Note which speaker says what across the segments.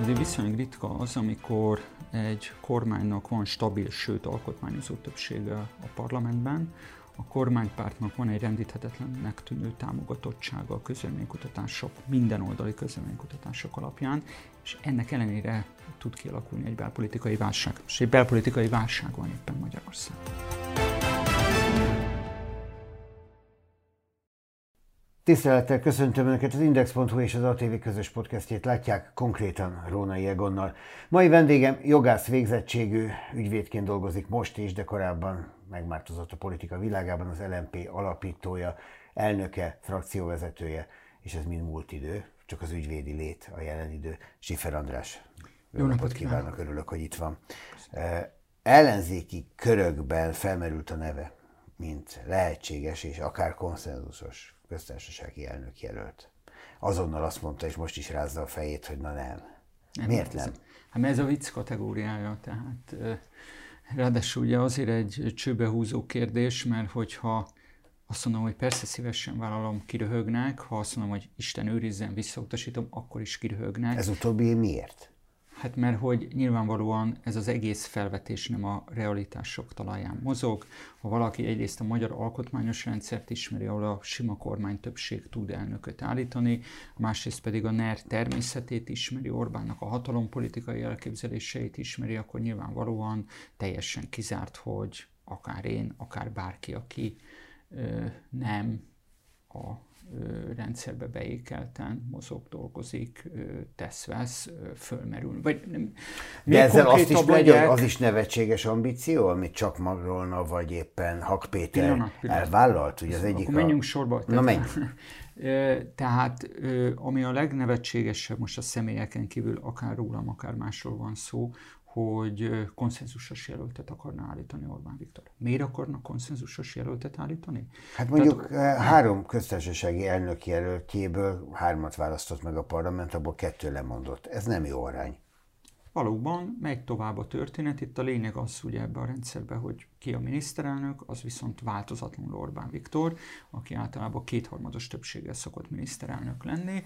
Speaker 1: Azért viszonylag ritka az, amikor egy kormánynak van stabil, sőt alkotmányozó többsége a parlamentben, a kormánypártnak van egy rendíthetetlennek tűnő támogatottsága a közvéleménykutatások, minden oldali közvéleménykutatások alapján, és ennek ellenére tud kialakulni egy belpolitikai válság. És egy belpolitikai válság van éppen Magyarországon.
Speaker 2: Tisztelettel köszöntöm Önöket az Index.hu és az ATV közös podcastjét látják konkrétan Rónai Egonnal. Mai vendégem jogász végzettségű, ügyvédként dolgozik most is, de korábban megváltozott a politika világában, az LMP alapítója, elnöke, frakcióvezetője, és ez mind múlt idő, csak az ügyvédi lét a jelen idő. Sifer András.
Speaker 1: Jó napot kívánok. kívánok,
Speaker 2: örülök, hogy itt van. Ellenzéki körökben felmerült a neve, mint lehetséges és akár konszenzusos köztársasági elnök jelölt. Azonnal azt mondta, és most is rázza a fejét, hogy na nem. nem Miért nem?
Speaker 1: Hát ez a vicc kategóriája, tehát ráadásul ugye azért egy csőbehúzó kérdés, mert hogyha azt mondom, hogy persze szívesen vállalom, kiröhögnek, ha azt mondom, hogy Isten őrizzen, visszautasítom, akkor is kiröhögnek.
Speaker 2: Ez utóbbi miért?
Speaker 1: Hát mert hogy nyilvánvalóan ez az egész felvetés nem a realitások talaján mozog. Ha valaki egyrészt a magyar alkotmányos rendszert ismeri, ahol a sima kormány többség tud elnököt állítani, másrészt pedig a NER természetét ismeri, Orbánnak a hatalompolitikai elképzeléseit ismeri, akkor nyilvánvalóan teljesen kizárt, hogy akár én, akár bárki, aki ö, nem a rendszerbe beékelten mozog, dolgozik, tesz-vesz, fölmerül. Vagy nem,
Speaker 2: De ezzel azt is mondja, az is nevetséges ambíció, amit csak Magrolna vagy éppen Hak Péter pillanat, pillanat. elvállalt? Ugye az egyik
Speaker 1: Akkor menjünk a... sorba.
Speaker 2: Na menj.
Speaker 1: Tehát ami a legnevetségesebb most a személyeken kívül, akár rólam, akár másról van szó, hogy konszenzusos jelöltet akarna állítani Orbán Viktor. Miért akarna konszenzusos jelöltet állítani?
Speaker 2: Hát mondjuk Tehát, három köztársasági elnök jelöltjéből hármat választott meg a parlament, abból kettő lemondott. Ez nem jó arány.
Speaker 1: Valóban megy tovább a történet. Itt a lényeg az ugye ebbe a rendszerbe, hogy ki a miniszterelnök, az viszont változatlanul Orbán Viktor, aki általában kétharmados többséggel szokott miniszterelnök lenni.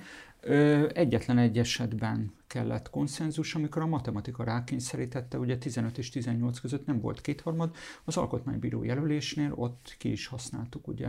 Speaker 1: Egyetlen egy esetben kellett konszenzus, amikor a matematika rákényszerítette, ugye 15 és 18 között nem volt kétharmad, az alkotmánybíró jelölésnél ott ki is használtuk ugye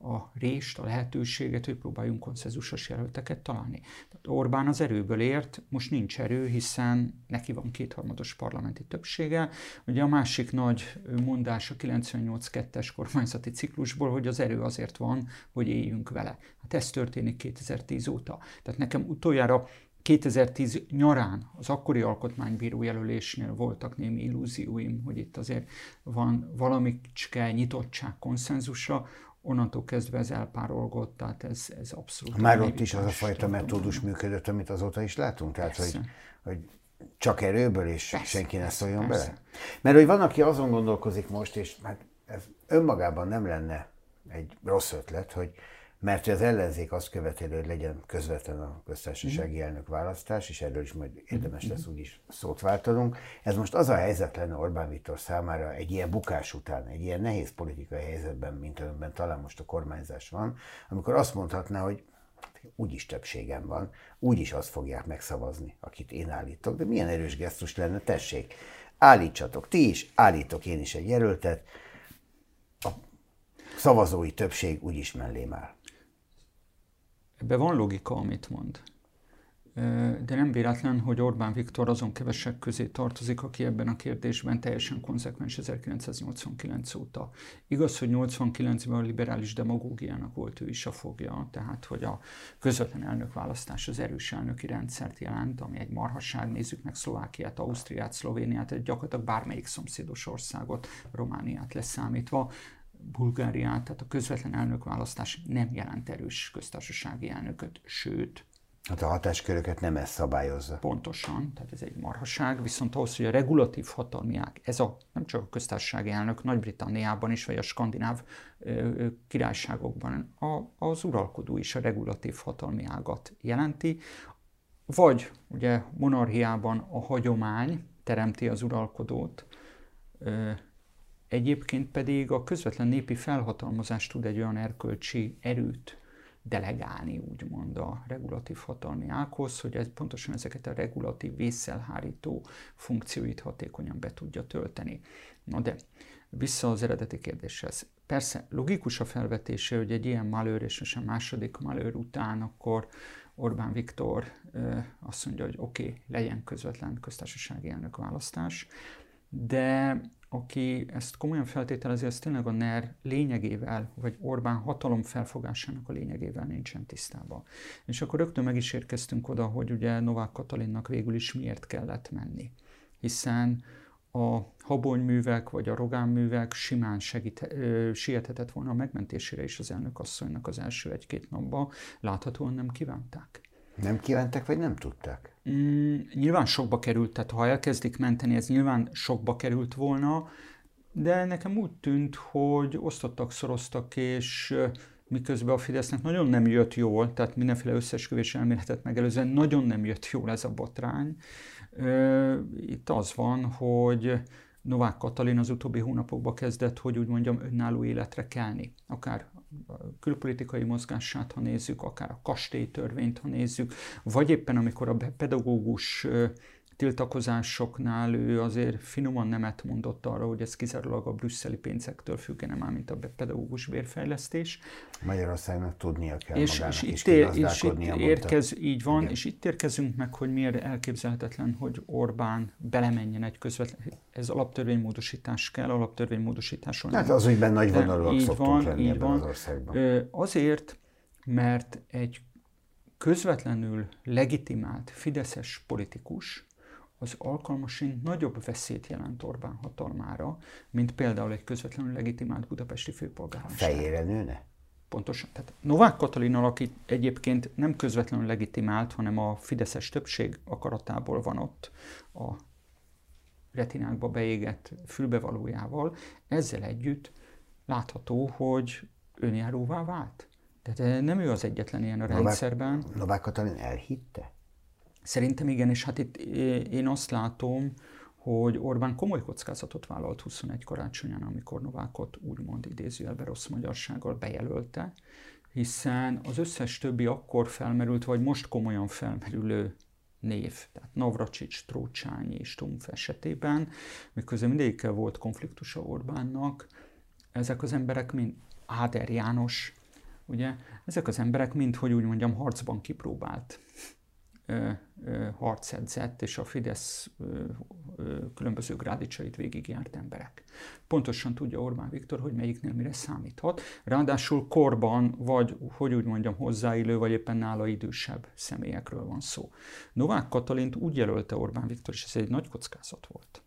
Speaker 1: a rést, a lehetőséget, hogy próbáljunk konszenzusos jelölteket találni. Tehát Orbán az erőből ért, most nincs erő, hiszen neki van kétharmados parlamenti többsége. Ugye a másik nagy mondás a 98-2-es kormányzati ciklusból, hogy az erő azért van, hogy éljünk vele. Hát ez történik 2010 óta. Tehát nekem utoljára 2010 nyarán az akkori alkotmánybíró jelölésnél voltak némi illúzióim, hogy itt azért van valamicske nyitottság, konszenzusra, onnantól kezdve ez elpárolgott, tehát ez, ez abszolút...
Speaker 2: Már ott is az a fajta metódus működött, amit azóta is látunk, tehát hogy, hogy csak erőből, és persze, senki ne szóljon persze. bele? Mert hogy van, aki azon gondolkozik most, és hát ez önmagában nem lenne egy rossz ötlet, hogy mert az ellenzék azt követeli, hogy legyen közvetlen a köztársasági mm. elnök választás, és erről is majd érdemes mm. lesz úgyis szót váltanunk. Ez most az a helyzet lenne Orbán Viktor számára egy ilyen bukás után, egy ilyen nehéz politikai helyzetben, mint önben talán most a kormányzás van, amikor azt mondhatná, hogy úgyis többségem van, úgyis azt fogják megszavazni, akit én állítok, de milyen erős gesztus lenne, tessék, állítsatok ti is, állítok én is egy jelöltet, a szavazói többség úgyis mellém áll.
Speaker 1: Ebben van logika, amit mond. De nem véletlen, hogy Orbán Viktor azon kevesek közé tartozik, aki ebben a kérdésben teljesen konzekvens 1989 óta. Igaz, hogy 89-ben a liberális demagógiának volt ő is a fogja, tehát hogy a közvetlen elnökválasztás az erős elnöki rendszert jelent, ami egy marhasság. Nézzük meg Szlovákiát, Ausztriát, Szlovéniát, gyakorlatilag bármelyik szomszédos országot, Romániát leszámítva Bulgáriát, tehát a közvetlen elnökválasztás nem jelent erős köztársasági elnököt, sőt,
Speaker 2: Hát a hatásköröket nem ez szabályozza.
Speaker 1: Pontosan, tehát ez egy marhaság, viszont ahhoz, hogy a regulatív hatalmiák, ez a nem csak a köztársasági elnök Nagy-Britanniában is, vagy a skandináv ö, királyságokban, a, az uralkodó is a regulatív hatalmi ágat jelenti, vagy ugye monarchiában a hagyomány teremti az uralkodót, ö, Egyébként pedig a közvetlen népi felhatalmazás tud egy olyan erkölcsi erőt delegálni, úgymond a regulatív hatalmi ághoz, hogy ez pontosan ezeket a regulatív vészelhárító funkcióit hatékonyan be tudja tölteni. Na de, vissza az eredeti kérdéshez. Persze, logikus a felvetése, hogy egy ilyen malőr és a második malőr után akkor Orbán Viktor azt mondja, hogy oké, okay, legyen közvetlen köztársasági elnök választás, de aki ezt komolyan feltételezi, az tényleg a NER lényegével, vagy Orbán hatalom felfogásának a lényegével nincsen tisztában. És akkor rögtön meg is érkeztünk oda, hogy ugye Novák Katalinnak végül is miért kellett menni. Hiszen a habonyművek vagy a rogánművek simán segít, ö, siethetett volna a megmentésére is az elnök asszonynak az első egy-két napban, láthatóan nem kívánták.
Speaker 2: Nem kívántak, vagy nem tudták?
Speaker 1: Mm, nyilván sokba került, tehát ha elkezdik menteni, ez nyilván sokba került volna, de nekem úgy tűnt, hogy osztottak, szoroztak, és miközben a Fidesznek nagyon nem jött jól, tehát mindenféle összesküvés elméletet megelőzően nagyon nem jött jól ez a botrány. Itt az van, hogy Novák Katalin az utóbbi hónapokban kezdett, hogy úgy mondjam, önálló életre kelni. Akár külpolitikai mozgását, ha nézzük, akár a kastélytörvényt, ha nézzük, vagy éppen amikor a pedagógus tiltakozásoknál ő azért finoman nemet mondott arra, hogy ez kizárólag a brüsszeli pénzektől függene már, mint a pedagógus bérfejlesztés.
Speaker 2: Magyarországnak tudnia kell és,
Speaker 1: és itt, ér, és itt érkez, így van, Igen. és itt érkezünk meg, hogy miért elképzelhetetlen, hogy Orbán belemenjen egy közvetlen, ez alaptörvénymódosítás kell, alaptörvénymódosításról.
Speaker 2: Hát az ügyben nagy vonalúak szoktunk van, lenni így van. az országban.
Speaker 1: Azért, mert egy közvetlenül legitimált fideszes politikus az alkalmasint nagyobb veszélyt jelent Orbán hatalmára, mint például egy közvetlenül legitimált budapesti főpolgármester.
Speaker 2: Fejére nőne?
Speaker 1: Pontosan. Tehát Novák Katalin aki egyébként nem közvetlenül legitimált, hanem a fideszes többség akaratából van ott a retinákba beégett fülbevalójával, ezzel együtt látható, hogy önjáróvá vált. Tehát nem ő az egyetlen ilyen a Novák, rendszerben.
Speaker 2: Novák Katalin elhitte?
Speaker 1: Szerintem igen, és hát itt én azt látom, hogy Orbán komoly kockázatot vállalt 21 karácsonyán, amikor Novákot úgymond idézőjelben rossz magyarsággal bejelölte, hiszen az összes többi akkor felmerült, vagy most komolyan felmerülő név, tehát Navracsics, Trócsányi és Stumpf esetében, miközben mindegyikkel volt konfliktusa Orbánnak, ezek az emberek mind Áder János, ugye, ezek az emberek mind, hogy úgy mondjam, harcban kipróbált harc edzett, és a Fidesz különböző grádicsait végigjárt emberek. Pontosan tudja Orbán Viktor, hogy melyiknél mire számíthat. Ráadásul korban, vagy hogy úgy mondjam, hozzáillő, vagy éppen nála idősebb személyekről van szó. Novák Katalint úgy jelölte Orbán Viktor, és ez egy nagy kockázat volt.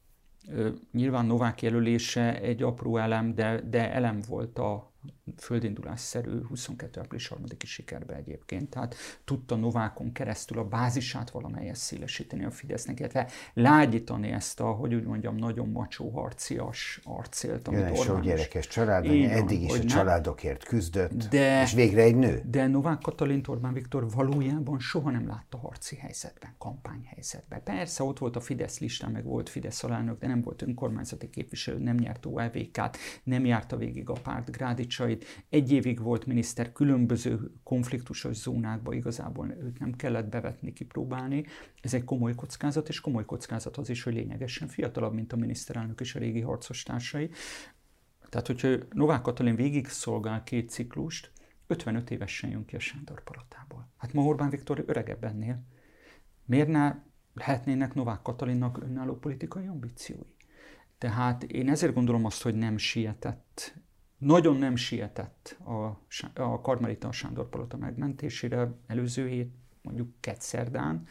Speaker 1: Nyilván Novák jelölése egy apró elem, de, de elem volt a földindulásszerű 22. április 3 sikerbe egyébként. Tehát tudta Novákon keresztül a bázisát valamelyes szélesíteni a Fidesznek, illetve lágyítani ezt a, hogy úgy mondjam, nagyon macsó harcias arcélt,
Speaker 2: amit Jön sok gyerekes család, eddig is a családokért küzdött, de, és végre egy nő.
Speaker 1: De Novák Katalin Orbán Viktor valójában soha nem látta harci helyzetben, kampányhelyzetben. Persze ott volt a Fidesz listán, meg volt Fidesz alelnök, de nem volt önkormányzati képviselő, nem nyert OLVK-t, nem járta végig a párt grádi tanácsait, egy évig volt miniszter különböző konfliktusos zónákba, igazából őt nem kellett bevetni, kipróbálni. Ez egy komoly kockázat, és komoly kockázat az is, hogy lényegesen fiatalabb, mint a miniszterelnök és a régi harcos társai. Tehát, hogyha Novák Katalin végig szolgál két ciklust, 55 évesen jön ki a Sándor palotából. Hát ma Orbán Viktor öregebb ennél. Miért ne lehetnének Novák Katalinnak önálló politikai ambíciói? Tehát én ezért gondolom azt, hogy nem sietett nagyon nem sietett a, a Karmelita Sándor Palota megmentésére, előző hét, mondjuk kettszerdán,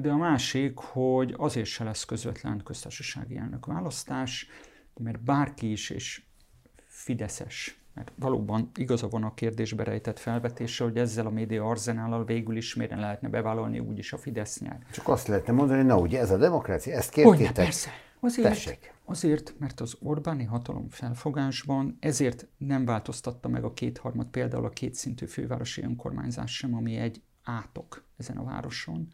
Speaker 1: de a másik, hogy azért se lesz közvetlen köztársasági elnök választás, mert bárki is, és Fideszes, mert valóban igaza van a kérdésbe rejtett felvetése, hogy ezzel a média arzenállal végül is miért lehetne bevállalni, úgyis a Fidesz nyer.
Speaker 2: Csak azt lehetne mondani, na ugye ez a demokrácia, ezt kértétek. Hogyne,
Speaker 1: persze. Azért, Tessék. azért, mert az Orbáni hatalom felfogásban ezért nem változtatta meg a kétharmad, például a kétszintű fővárosi önkormányzás sem, ami egy átok ezen a városon,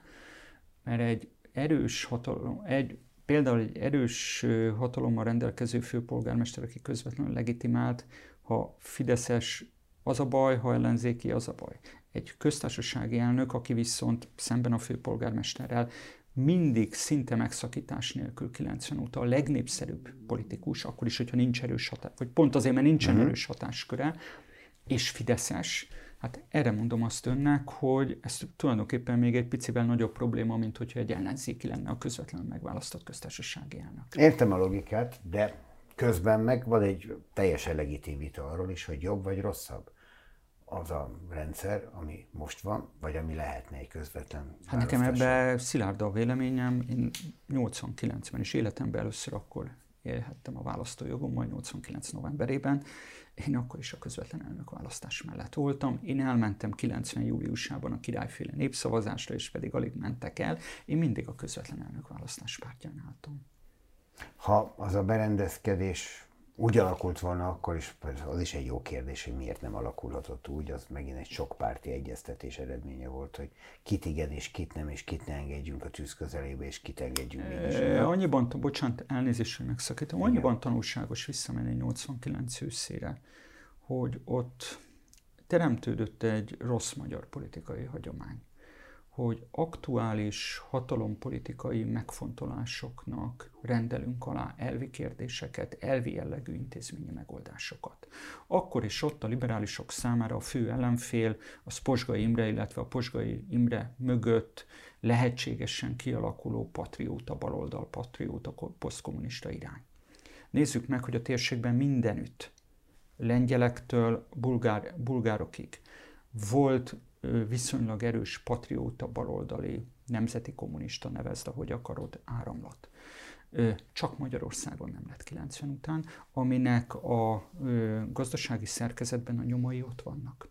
Speaker 1: mert egy erős hatalom, egy, például egy erős hatalommal rendelkező főpolgármester, aki közvetlenül legitimált, ha fideszes az a baj, ha ellenzéki, az a baj. Egy köztársasági elnök, aki viszont szemben a főpolgármesterrel mindig szinte megszakítás nélkül 90 óta a legnépszerűbb politikus, akkor is, hogyha nincs erős hatás, vagy pont azért, mert nincsen uh-huh. erős hatásköre, és Fideszes, hát erre mondom azt önnek, hogy ez tulajdonképpen még egy picivel nagyobb probléma, mint hogyha egy ellenzéki lenne a közvetlenül megválasztott köztársasági elnök.
Speaker 2: Értem a logikát, de közben meg van egy teljesen legitim vita arról is, hogy jobb vagy rosszabb az a rendszer, ami most van, vagy ami lehetne egy közvetlen
Speaker 1: Hát nekem ebbe szilárd a véleményem, én 89-ben is életemben először akkor élhettem a választójogom, majd 89 novemberében. Én akkor is a közvetlen elnök választás mellett voltam. Én elmentem 90 júliusában a királyféle népszavazásra, és pedig alig mentek el. Én mindig a közvetlen elnök választás pártján álltam.
Speaker 2: Ha az a berendezkedés úgy alakult volna akkor is, az is egy jó kérdés, hogy miért nem alakulhatott úgy, az megint egy sok párti egyeztetés eredménye volt, hogy kit igen és kit nem, és kit ne engedjünk a tűz közelébe, és kit engedjünk mégis.
Speaker 1: E, annyiban, bocsánat, elnézést, hogy megszakítom, annyiban tanulságos visszamenni 89 őszére, hogy ott teremtődött egy rossz magyar politikai hagyomány hogy aktuális hatalompolitikai megfontolásoknak rendelünk alá elvi kérdéseket, elvi jellegű intézményi megoldásokat. Akkor is ott a liberálisok számára a fő ellenfél a Posgai Imre, illetve a Posgai Imre mögött lehetségesen kialakuló patrióta, baloldal patrióta, posztkommunista irány. Nézzük meg, hogy a térségben mindenütt, lengyelektől bulgár, bulgárokig volt viszonylag erős patrióta baloldali nemzeti kommunista nevezd, ahogy akarod, áramlat. Csak Magyarországon nem lett 90 után, aminek a gazdasági szerkezetben a nyomai ott vannak.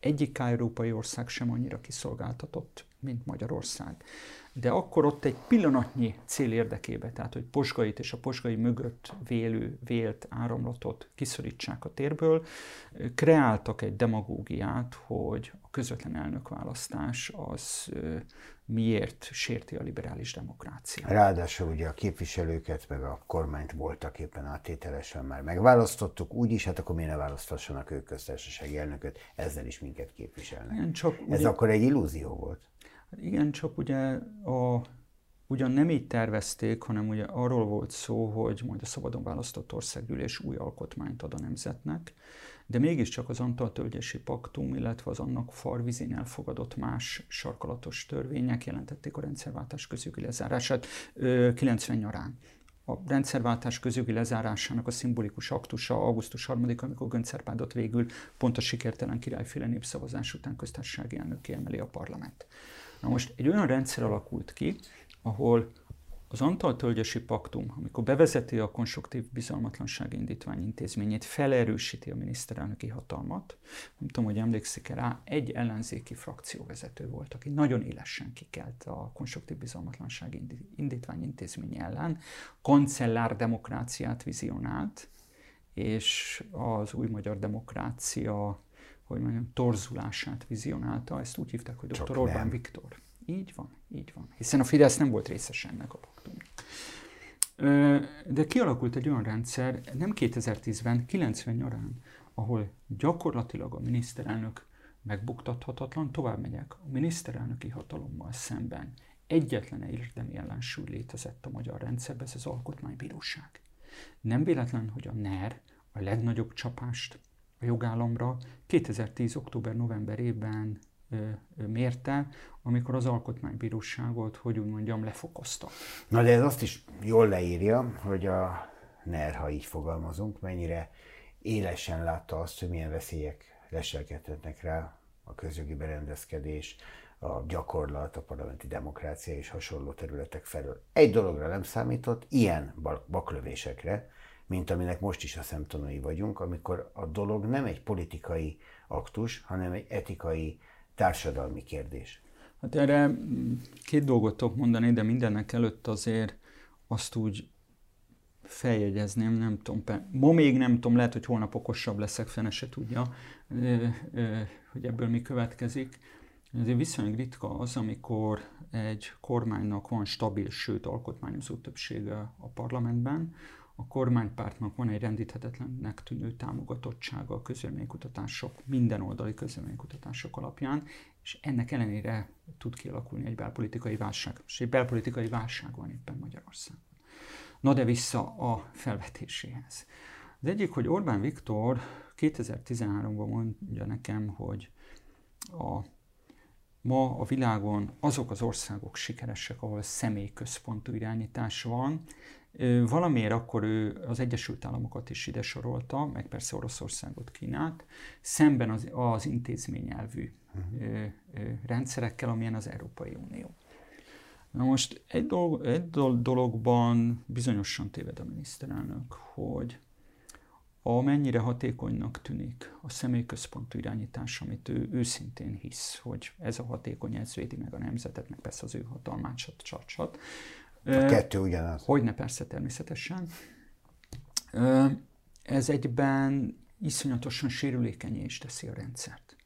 Speaker 1: Egyik európai ország sem annyira kiszolgáltatott, mint Magyarország de akkor ott egy pillanatnyi cél érdekébe, tehát hogy posgait és a posgai mögött vélő, vélt áramlatot kiszorítsák a térből, kreáltak egy demagógiát, hogy a közvetlen elnökválasztás az miért sérti a liberális demokráciát.
Speaker 2: Ráadásul ugye a képviselőket meg a kormányt voltak éppen áttételesen már megválasztottuk, úgyis hát akkor miért ne választassanak ők köztársasági elnököt, ezzel is minket képviselnek. Igen, csak Ez ugye... akkor egy illúzió volt.
Speaker 1: Hát igen, csak ugye a, ugyan nem így tervezték, hanem ugye arról volt szó, hogy majd a szabadon választott országgyűlés új alkotmányt ad a nemzetnek, de mégiscsak az Antal Tölgyesi Paktum, illetve az annak farvizén elfogadott más sarkalatos törvények jelentették a rendszerváltás közjogi lezárását 90 nyarán. A rendszerváltás közjogi lezárásának a szimbolikus aktusa augusztus 3 amikor Göncz végül pont a sikertelen királyféle népszavazás után köztársasági elnöké emeli a parlament. Na most egy olyan rendszer alakult ki, ahol az Antal Tölgyesi Paktum, amikor bevezeti a konstruktív bizalmatlanság indítvány intézményét, felerősíti a miniszterelnöki hatalmat. Nem tudom, hogy emlékszik-e rá, egy ellenzéki frakcióvezető volt, aki nagyon élesen kikelt a konstruktív bizalmatlanság indítvány intézmény ellen, kancellár demokráciát vizionált, és az új magyar demokrácia hogy mondjam, torzulását vizionálta, ezt úgy hívták, hogy dr. Orbán nem. Viktor. Így van, így van. Hiszen a Fidesz nem volt részes ennek a paktumnak. De kialakult egy olyan rendszer, nem 2010-ben, 90 nyarán, ahol gyakorlatilag a miniszterelnök megbuktathatatlan, tovább megyek, a miniszterelnöki hatalommal szemben egyetlen érdemi ellensúly létezett a magyar rendszerben, ez az alkotmánybíróság. Nem véletlen, hogy a NER a legnagyobb csapást a jogállamra 2010. október-novemberében mérte, amikor az alkotmánybíróságot, hogy úgy mondjam, lefokozta.
Speaker 2: Na de ez azt is jól leírja, hogy a NER, ha így fogalmazunk, mennyire élesen látta azt, hogy milyen veszélyek leselkedhetnek rá a közjogi berendezkedés, a gyakorlat, a parlamenti demokrácia és hasonló területek felől. Egy dologra nem számított, ilyen baklövésekre, mint aminek most is a szemtanúi vagyunk, amikor a dolog nem egy politikai aktus, hanem egy etikai, társadalmi kérdés.
Speaker 1: Hát erre két dolgot tudok mondani, de mindennek előtt azért azt úgy feljegyezném, nem tudom, ma még nem tudom, lehet, hogy holnap okosabb leszek, fene se tudja, hogy ebből mi következik. Ezért viszonylag ritka az, amikor egy kormánynak van stabil, sőt alkotmányozó többsége a parlamentben, a kormánypártnak van egy rendíthetetlennek tűnő támogatottsága a közvéleménykutatások, minden oldali közvéleménykutatások alapján, és ennek ellenére tud kialakulni egy belpolitikai válság. És egy belpolitikai válság van éppen Magyarországon. Na de vissza a felvetéséhez. Az egyik, hogy Orbán Viktor 2013-ban mondja nekem, hogy a, ma a világon azok az országok sikeresek, ahol személyközpontú irányítás van, Valamiért akkor ő az Egyesült Államokat is ide sorolta, meg persze Oroszországot, Kínát, szemben az, az intézményelvű uh-huh. rendszerekkel, amilyen az Európai Unió. Na most egy, dolog, egy dologban bizonyosan téved a miniszterelnök, hogy amennyire hatékonynak tűnik a személyközpontú irányítás, amit ő őszintén hisz, hogy ez a hatékony, ez védi meg a nemzetet, meg persze az ő hatalmát, csat,
Speaker 2: A kettő ugyanaz.
Speaker 1: Hogyne persze természetesen. Ez egyben iszonyatosan sérülékenyé is teszi a rendszert.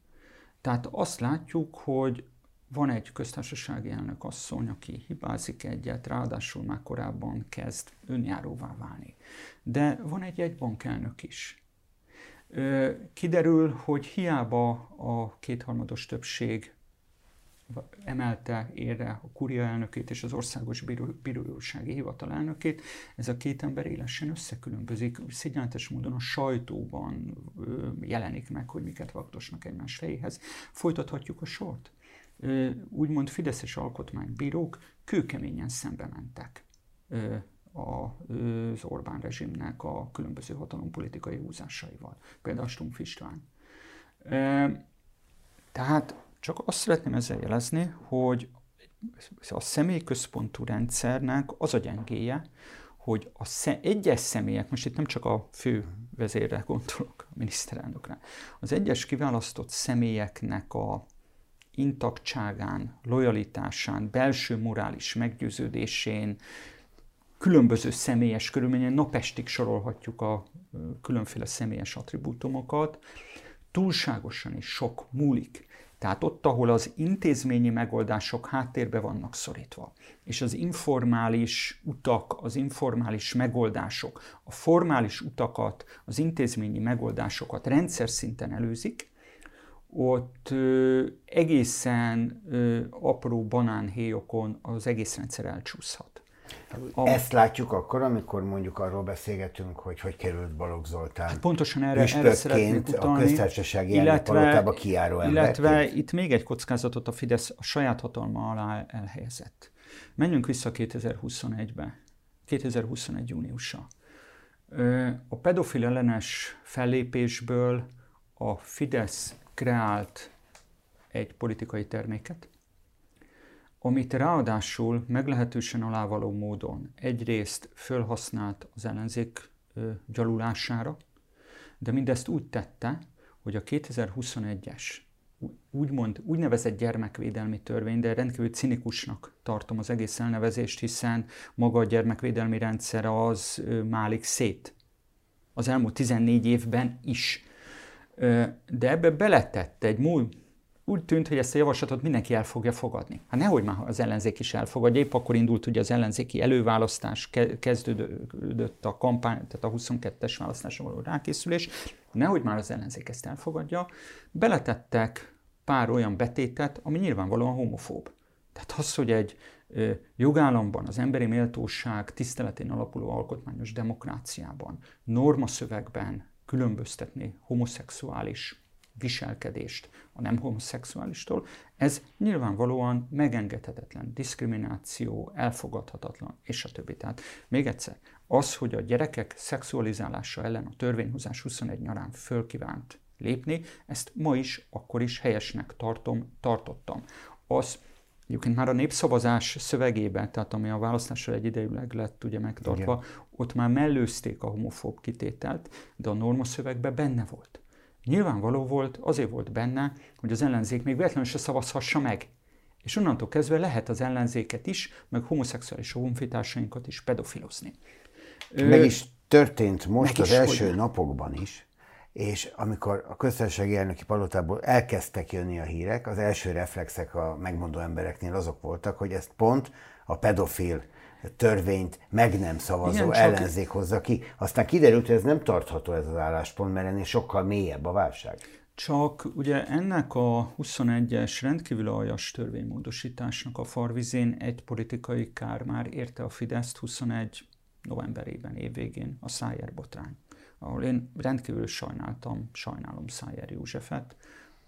Speaker 1: Tehát azt látjuk, hogy van egy köztársasági elnök asszony, aki hibázik egyet, ráadásul már korábban kezd önjáróvá válni. De van egy egybankelnök is. Kiderül, hogy hiába a kétharmados többség emelte érre a kuria elnökét és az országos bírósági hivatal elnökét, ez a két ember élesen összekülönbözik. Szégyenletes módon a sajtóban jelenik meg, hogy miket vaktosnak egymás fejéhez. Folytathatjuk a sort úgymond fideszes alkotmánybírók kőkeményen szembe mentek az Orbán rezsimnek a különböző hatalompolitikai húzásaival. Például Stumpf István. Tehát csak azt szeretném ezzel jelezni, hogy a személyközpontú rendszernek az a gyengéje, hogy a sze- egyes személyek, most itt nem csak a fő vezérre gondolok, a miniszterelnökre, az egyes kiválasztott személyeknek a intaktságán, lojalitásán, belső morális meggyőződésén, különböző személyes körülményen, napestig sorolhatjuk a különféle személyes attribútumokat, túlságosan is sok múlik. Tehát ott, ahol az intézményi megoldások háttérbe vannak szorítva, és az informális utak, az informális megoldások, a formális utakat, az intézményi megoldásokat rendszer szinten előzik, ott ö, egészen ö, apró banánhéjokon az egész rendszer elcsúszhat.
Speaker 2: A... Ezt látjuk akkor, amikor mondjuk arról beszélgetünk, hogy hogy került Balogh Zoltán hát
Speaker 1: pontosan erre, erre szeretnék
Speaker 2: utalni, a köztársasági illetve, kiáró
Speaker 1: Illetve itt még egy kockázatot a Fidesz a saját hatalma alá elhelyezett. Menjünk vissza 2021-be, 2021 júniusa. A pedofil ellenes fellépésből a Fidesz kreált egy politikai terméket, amit ráadásul meglehetősen alávaló módon egyrészt fölhasznált az ellenzék gyalulására, de mindezt úgy tette, hogy a 2021-es úgymond úgynevezett gyermekvédelmi törvény, de rendkívül cinikusnak tartom az egész elnevezést, hiszen maga a gyermekvédelmi rendszer az ö, málik szét. Az elmúlt 14 évben is de ebbe beletette egy múl, úgy tűnt, hogy ezt a javaslatot mindenki el fogja fogadni. Hát nehogy már az ellenzék is elfogadja, épp akkor indult ugye az ellenzéki előválasztás, kezdődött a kampány, tehát a 22-es választásra való rákészülés, nehogy már az ellenzék ezt elfogadja, beletettek pár olyan betétet, ami nyilvánvalóan homofób. Tehát az, hogy egy jogállamban, az emberi méltóság tiszteletén alapuló alkotmányos demokráciában, normaszövegben különböztetni homoszexuális viselkedést a nem homoszexuálistól, ez nyilvánvalóan megengedhetetlen, diszkrimináció, elfogadhatatlan, és a többi. Tehát még egyszer, az, hogy a gyerekek szexualizálása ellen a törvényhozás 21 nyarán fölkívánt lépni, ezt ma is, akkor is helyesnek tartom, tartottam. Az Egyébként már a népszavazás szövegében, tehát ami a választással egyidejűleg lett ugye megtartva, Igen. ott már mellőzték a homofób kitételt, de a norma szövegben benne volt. Nyilvánvaló volt, azért volt benne, hogy az ellenzék még véletlenül se szavazhassa meg. És onnantól kezdve lehet az ellenzéket is, meg homoszexuális honfitársainkat is pedofilozni.
Speaker 2: Meg is történt most az első hogy... napokban is, és amikor a köztársasági elnöki palotából elkezdtek jönni a hírek, az első reflexek a megmondó embereknél azok voltak, hogy ezt pont a pedofil törvényt meg nem szavazó Igen, ellenzék csak... hozza ki. Aztán kiderült, hogy ez nem tartható ez az álláspont, mert ennél sokkal mélyebb a válság.
Speaker 1: Csak ugye ennek a 21-es rendkívül aljas törvénymódosításnak a farvizén egy politikai kár már érte a Fideszt 21 novemberében, évvégén, a Szájer botrány, ahol én rendkívül sajnáltam, sajnálom Szájer Józsefet,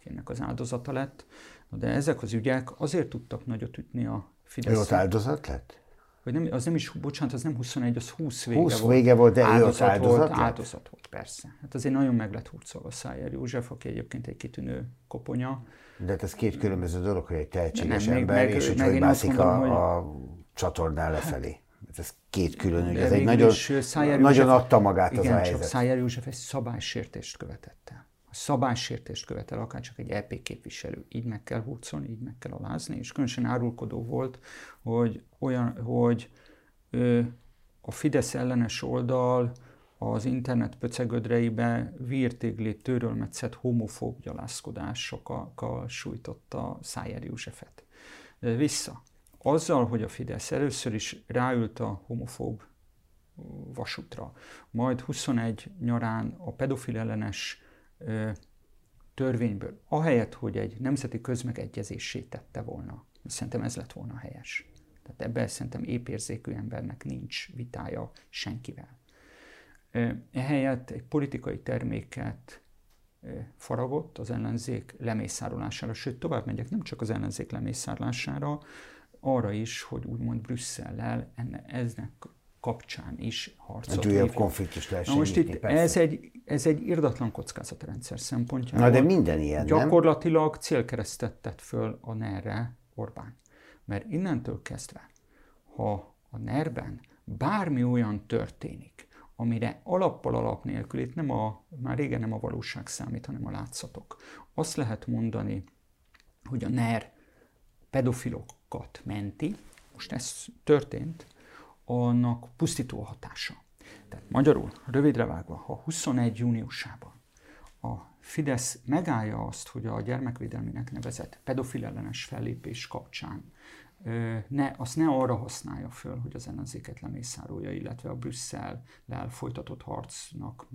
Speaker 1: ennek az áldozata lett, de ezek az ügyek azért tudtak nagyot ütni a Fidesz.
Speaker 2: Ő ott áldozat lett?
Speaker 1: Vagy nem, az nem is, bocsánat, az nem 21, az 20 vége
Speaker 2: 20 volt. vége volt, de
Speaker 1: áldozat,
Speaker 2: áldozat
Speaker 1: volt, áldozat volt, persze. Hát azért nagyon meg lett hurcolva Szájer József, aki egyébként egy kitűnő koponya.
Speaker 2: De hát ez két különböző dolog, hogy egy tehetséges nem, ember, meg, és hogy hogy mászik a, hogy... a csatornán lefelé. Hát ez két külön ügy, ez egy nagyon, nagyon adta magát igen, az a helyzet. csak
Speaker 1: Szájer József egy szabálysértést követett el a szabálysértést követel akár csak egy EP képviselő. Így meg kell hurcolni, így meg kell alázni, és különösen árulkodó volt, hogy, olyan, hogy ö, a Fidesz ellenes oldal az internet pöcegödreibe vírtigli, törölmetszett homofób gyalászkodásokkal sújtotta Szájer Józsefet. Vissza. Azzal, hogy a Fidesz először is ráült a homofób vasútra, majd 21 nyarán a pedofil ellenes törvényből, ahelyett, hogy egy nemzeti közmegegyezésé tette volna. Szerintem ez lett volna helyes. Tehát ebben szerintem épérzékű embernek nincs vitája senkivel. Ehelyett egy politikai terméket faragott az ellenzék lemészárolására, sőt tovább megyek, nem csak az ellenzék lemészárolására, arra is, hogy úgymond Brüsszellel enne, eznek kapcsán is harcot.
Speaker 2: Egy újabb konfliktus lehessen
Speaker 1: most itt ez egy, ez egy irdatlan kockázatrendszer szempontjából.
Speaker 2: Na de minden ilyen,
Speaker 1: Gyakorlatilag nem? célkeresztet tett föl a NER-re Orbán. Mert innentől kezdve, ha a NER-ben bármi olyan történik, amire alappal alap nélkül, itt nem a, már régen nem a valóság számít, hanem a látszatok. Azt lehet mondani, hogy a NER pedofilokat menti, most ez történt, annak pusztító hatása. Tehát magyarul, rövidre vágva, ha 21 júniusában a Fidesz megállja azt, hogy a gyermekvédelmének nevezett pedofil ellenes fellépés kapcsán ne, azt ne arra használja föl, hogy az ellenzéket lemészárolja, illetve a Brüsszel-lel folytatott harcnak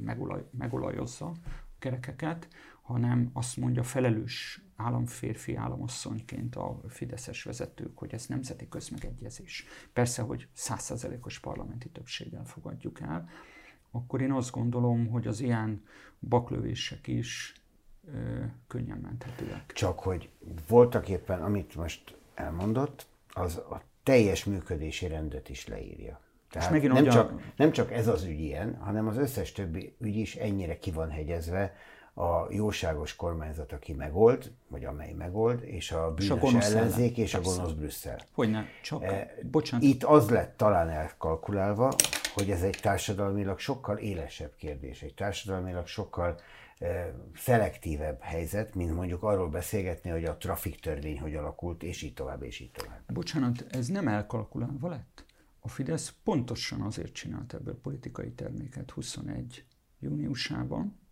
Speaker 1: megolaj, megolajozza a kerekeket, hanem azt mondja felelős államférfi, államosszonyként a fideszes vezetők, hogy ez nemzeti közmegegyezés. Persze, hogy százszerzelékos parlamenti többséggel fogadjuk el, akkor én azt gondolom, hogy az ilyen baklövések is ö, könnyen menthetőek.
Speaker 2: Csak hogy voltak éppen, amit most elmondott, az a teljes működési rendet is leírja. Tehát megint nem, csak, nem csak ez az ügy ilyen, hanem az összes többi ügy is ennyire ki van hegyezve, a jóságos kormányzat, aki megold, vagy amely megold, és a bűnös és a ellenzék, és Persze. a gonosz Brüsszel.
Speaker 1: Hogyne, csak, e, bocsánat.
Speaker 2: Itt az lett talán elkalkulálva, hogy ez egy társadalmilag sokkal élesebb kérdés, egy társadalmilag sokkal e, szelektívebb helyzet, mint mondjuk arról beszélgetni, hogy a trafik törvény hogy alakult, és így tovább, és így tovább.
Speaker 1: Bocsánat, ez nem elkalkulálva lett? A Fidesz pontosan azért csinált ebből politikai terméket 21 júniusában,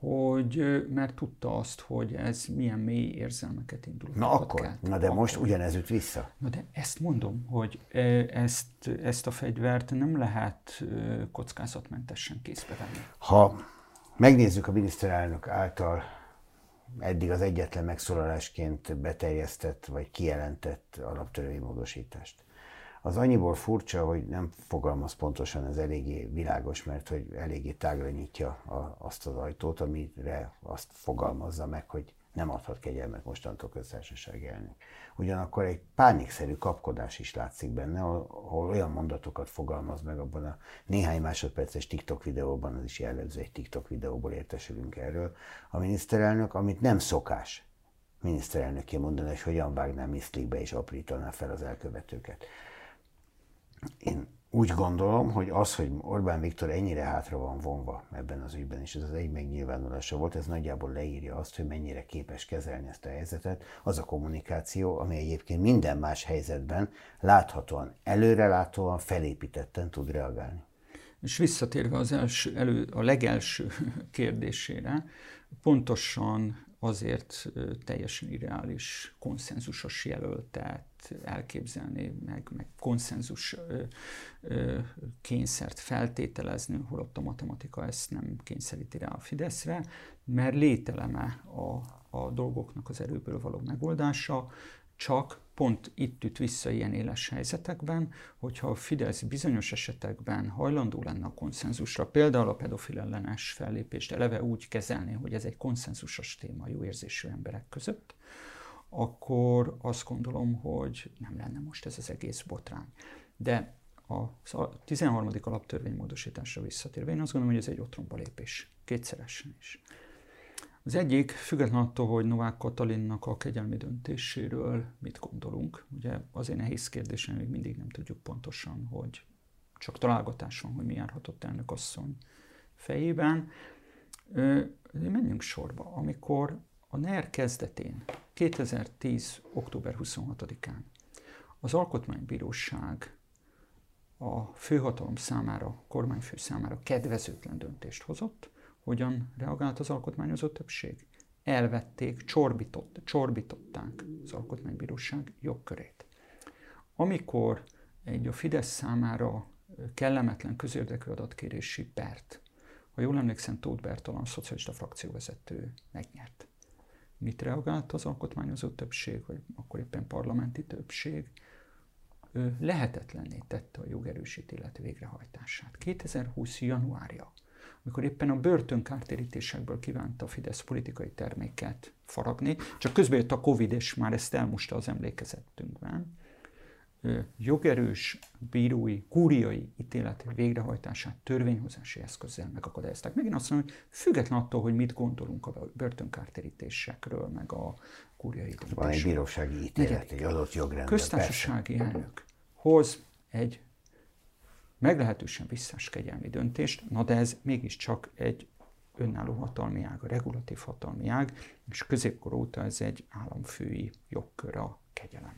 Speaker 1: hogy mert tudta azt, hogy ez milyen mély érzelmeket indul.
Speaker 2: Na akkor, kelt. na de akkor. most ugyanez üt vissza.
Speaker 1: Na de ezt mondom, hogy ezt, ezt a fegyvert nem lehet kockázatmentesen készbe venni.
Speaker 2: Ha megnézzük a miniszterelnök által eddig az egyetlen megszólalásként beterjesztett vagy kijelentett alaptörvénymódosítást, az annyiból furcsa, hogy nem fogalmaz pontosan, ez eléggé világos, mert hogy eléggé tágra nyitja a, azt az ajtót, amire azt fogalmazza meg, hogy nem adhat kegyelmet mostantól köztársasági elnök. Ugyanakkor egy pánikszerű kapkodás is látszik benne, ahol olyan mondatokat fogalmaz meg abban a néhány másodperces TikTok videóban, az is jellemző, egy TikTok videóból értesülünk erről, a miniszterelnök, amit nem szokás miniszterelnöké mondani, hogy hogyan vágná miszlikbe és aprítaná fel az elkövetőket. Én úgy gondolom, hogy az, hogy Orbán Viktor ennyire hátra van vonva ebben az ügyben, és ez az egy megnyilvánulása volt, ez nagyjából leírja azt, hogy mennyire képes kezelni ezt a helyzetet, az a kommunikáció, ami egyébként minden más helyzetben láthatóan, előrelátóan, felépítetten tud reagálni.
Speaker 1: És visszatérve az első, elő, a legelső kérdésére, pontosan azért teljesen irreális konszenzusos jelöltet elképzelni, meg, meg konszenzus ö, ö, kényszert feltételezni, holott a matematika ezt nem kényszeríti rá a Fideszre, mert lételeme a, a dolgoknak az erőből való megoldása, csak pont itt üt vissza ilyen éles helyzetekben, hogyha a Fidesz bizonyos esetekben hajlandó lenne a konszenzusra, például a pedofil ellenes fellépést eleve úgy kezelni, hogy ez egy konszenzusos téma jó érzésű emberek között, akkor azt gondolom, hogy nem lenne most ez az egész botrány. De a 13. alaptörvény módosításra visszatérve, én azt gondolom, hogy ez egy otromba lépés, kétszeresen is. Az egyik, független attól, hogy Novák Katalinnak a kegyelmi döntéséről mit gondolunk, ugye azért nehéz kérdés, még mindig nem tudjuk pontosan, hogy csak találgatás van, hogy mi járhatott elnök asszony fejében. Menjünk sorba. Amikor a NER kezdetén, 2010. október 26-án az Alkotmánybíróság a főhatalom számára, kormányfő számára kedvezőtlen döntést hozott, hogyan reagált az alkotmányozó többség? Elvették, csorbított, csorbították az alkotmánybíróság jogkörét. Amikor egy a Fidesz számára kellemetlen közérdekű adatkérési pert, ha jól emlékszem, Tóth Bertalan, a szocialista frakcióvezető megnyert. Mit reagált az alkotmányozó többség, vagy akkor éppen parlamenti többség? Ő lehetetlenné tette a jogerősítélet végrehajtását. 2020. januárja amikor éppen a börtönkártérítésekből kívánta a Fidesz politikai terméket faragni, csak közben jött a Covid, és már ezt elmosta az emlékezetünkben, jogerős bírói, kúriai ítélet végrehajtását törvényhozási eszközzel megakadályozták. Megint azt mondom, hogy független attól, hogy mit gondolunk a börtönkártérítésekről, meg a kúriai döntésről.
Speaker 2: Van egy bírósági ítélet, egy adott jogrendben.
Speaker 1: Köztársasági elnök hoz egy meglehetősen visszás kegyelmi döntést, na de ez mégiscsak egy önálló hatalmi ág, a regulatív hatalmi ág, és középkor óta ez egy államfői jogkör a kegyelem.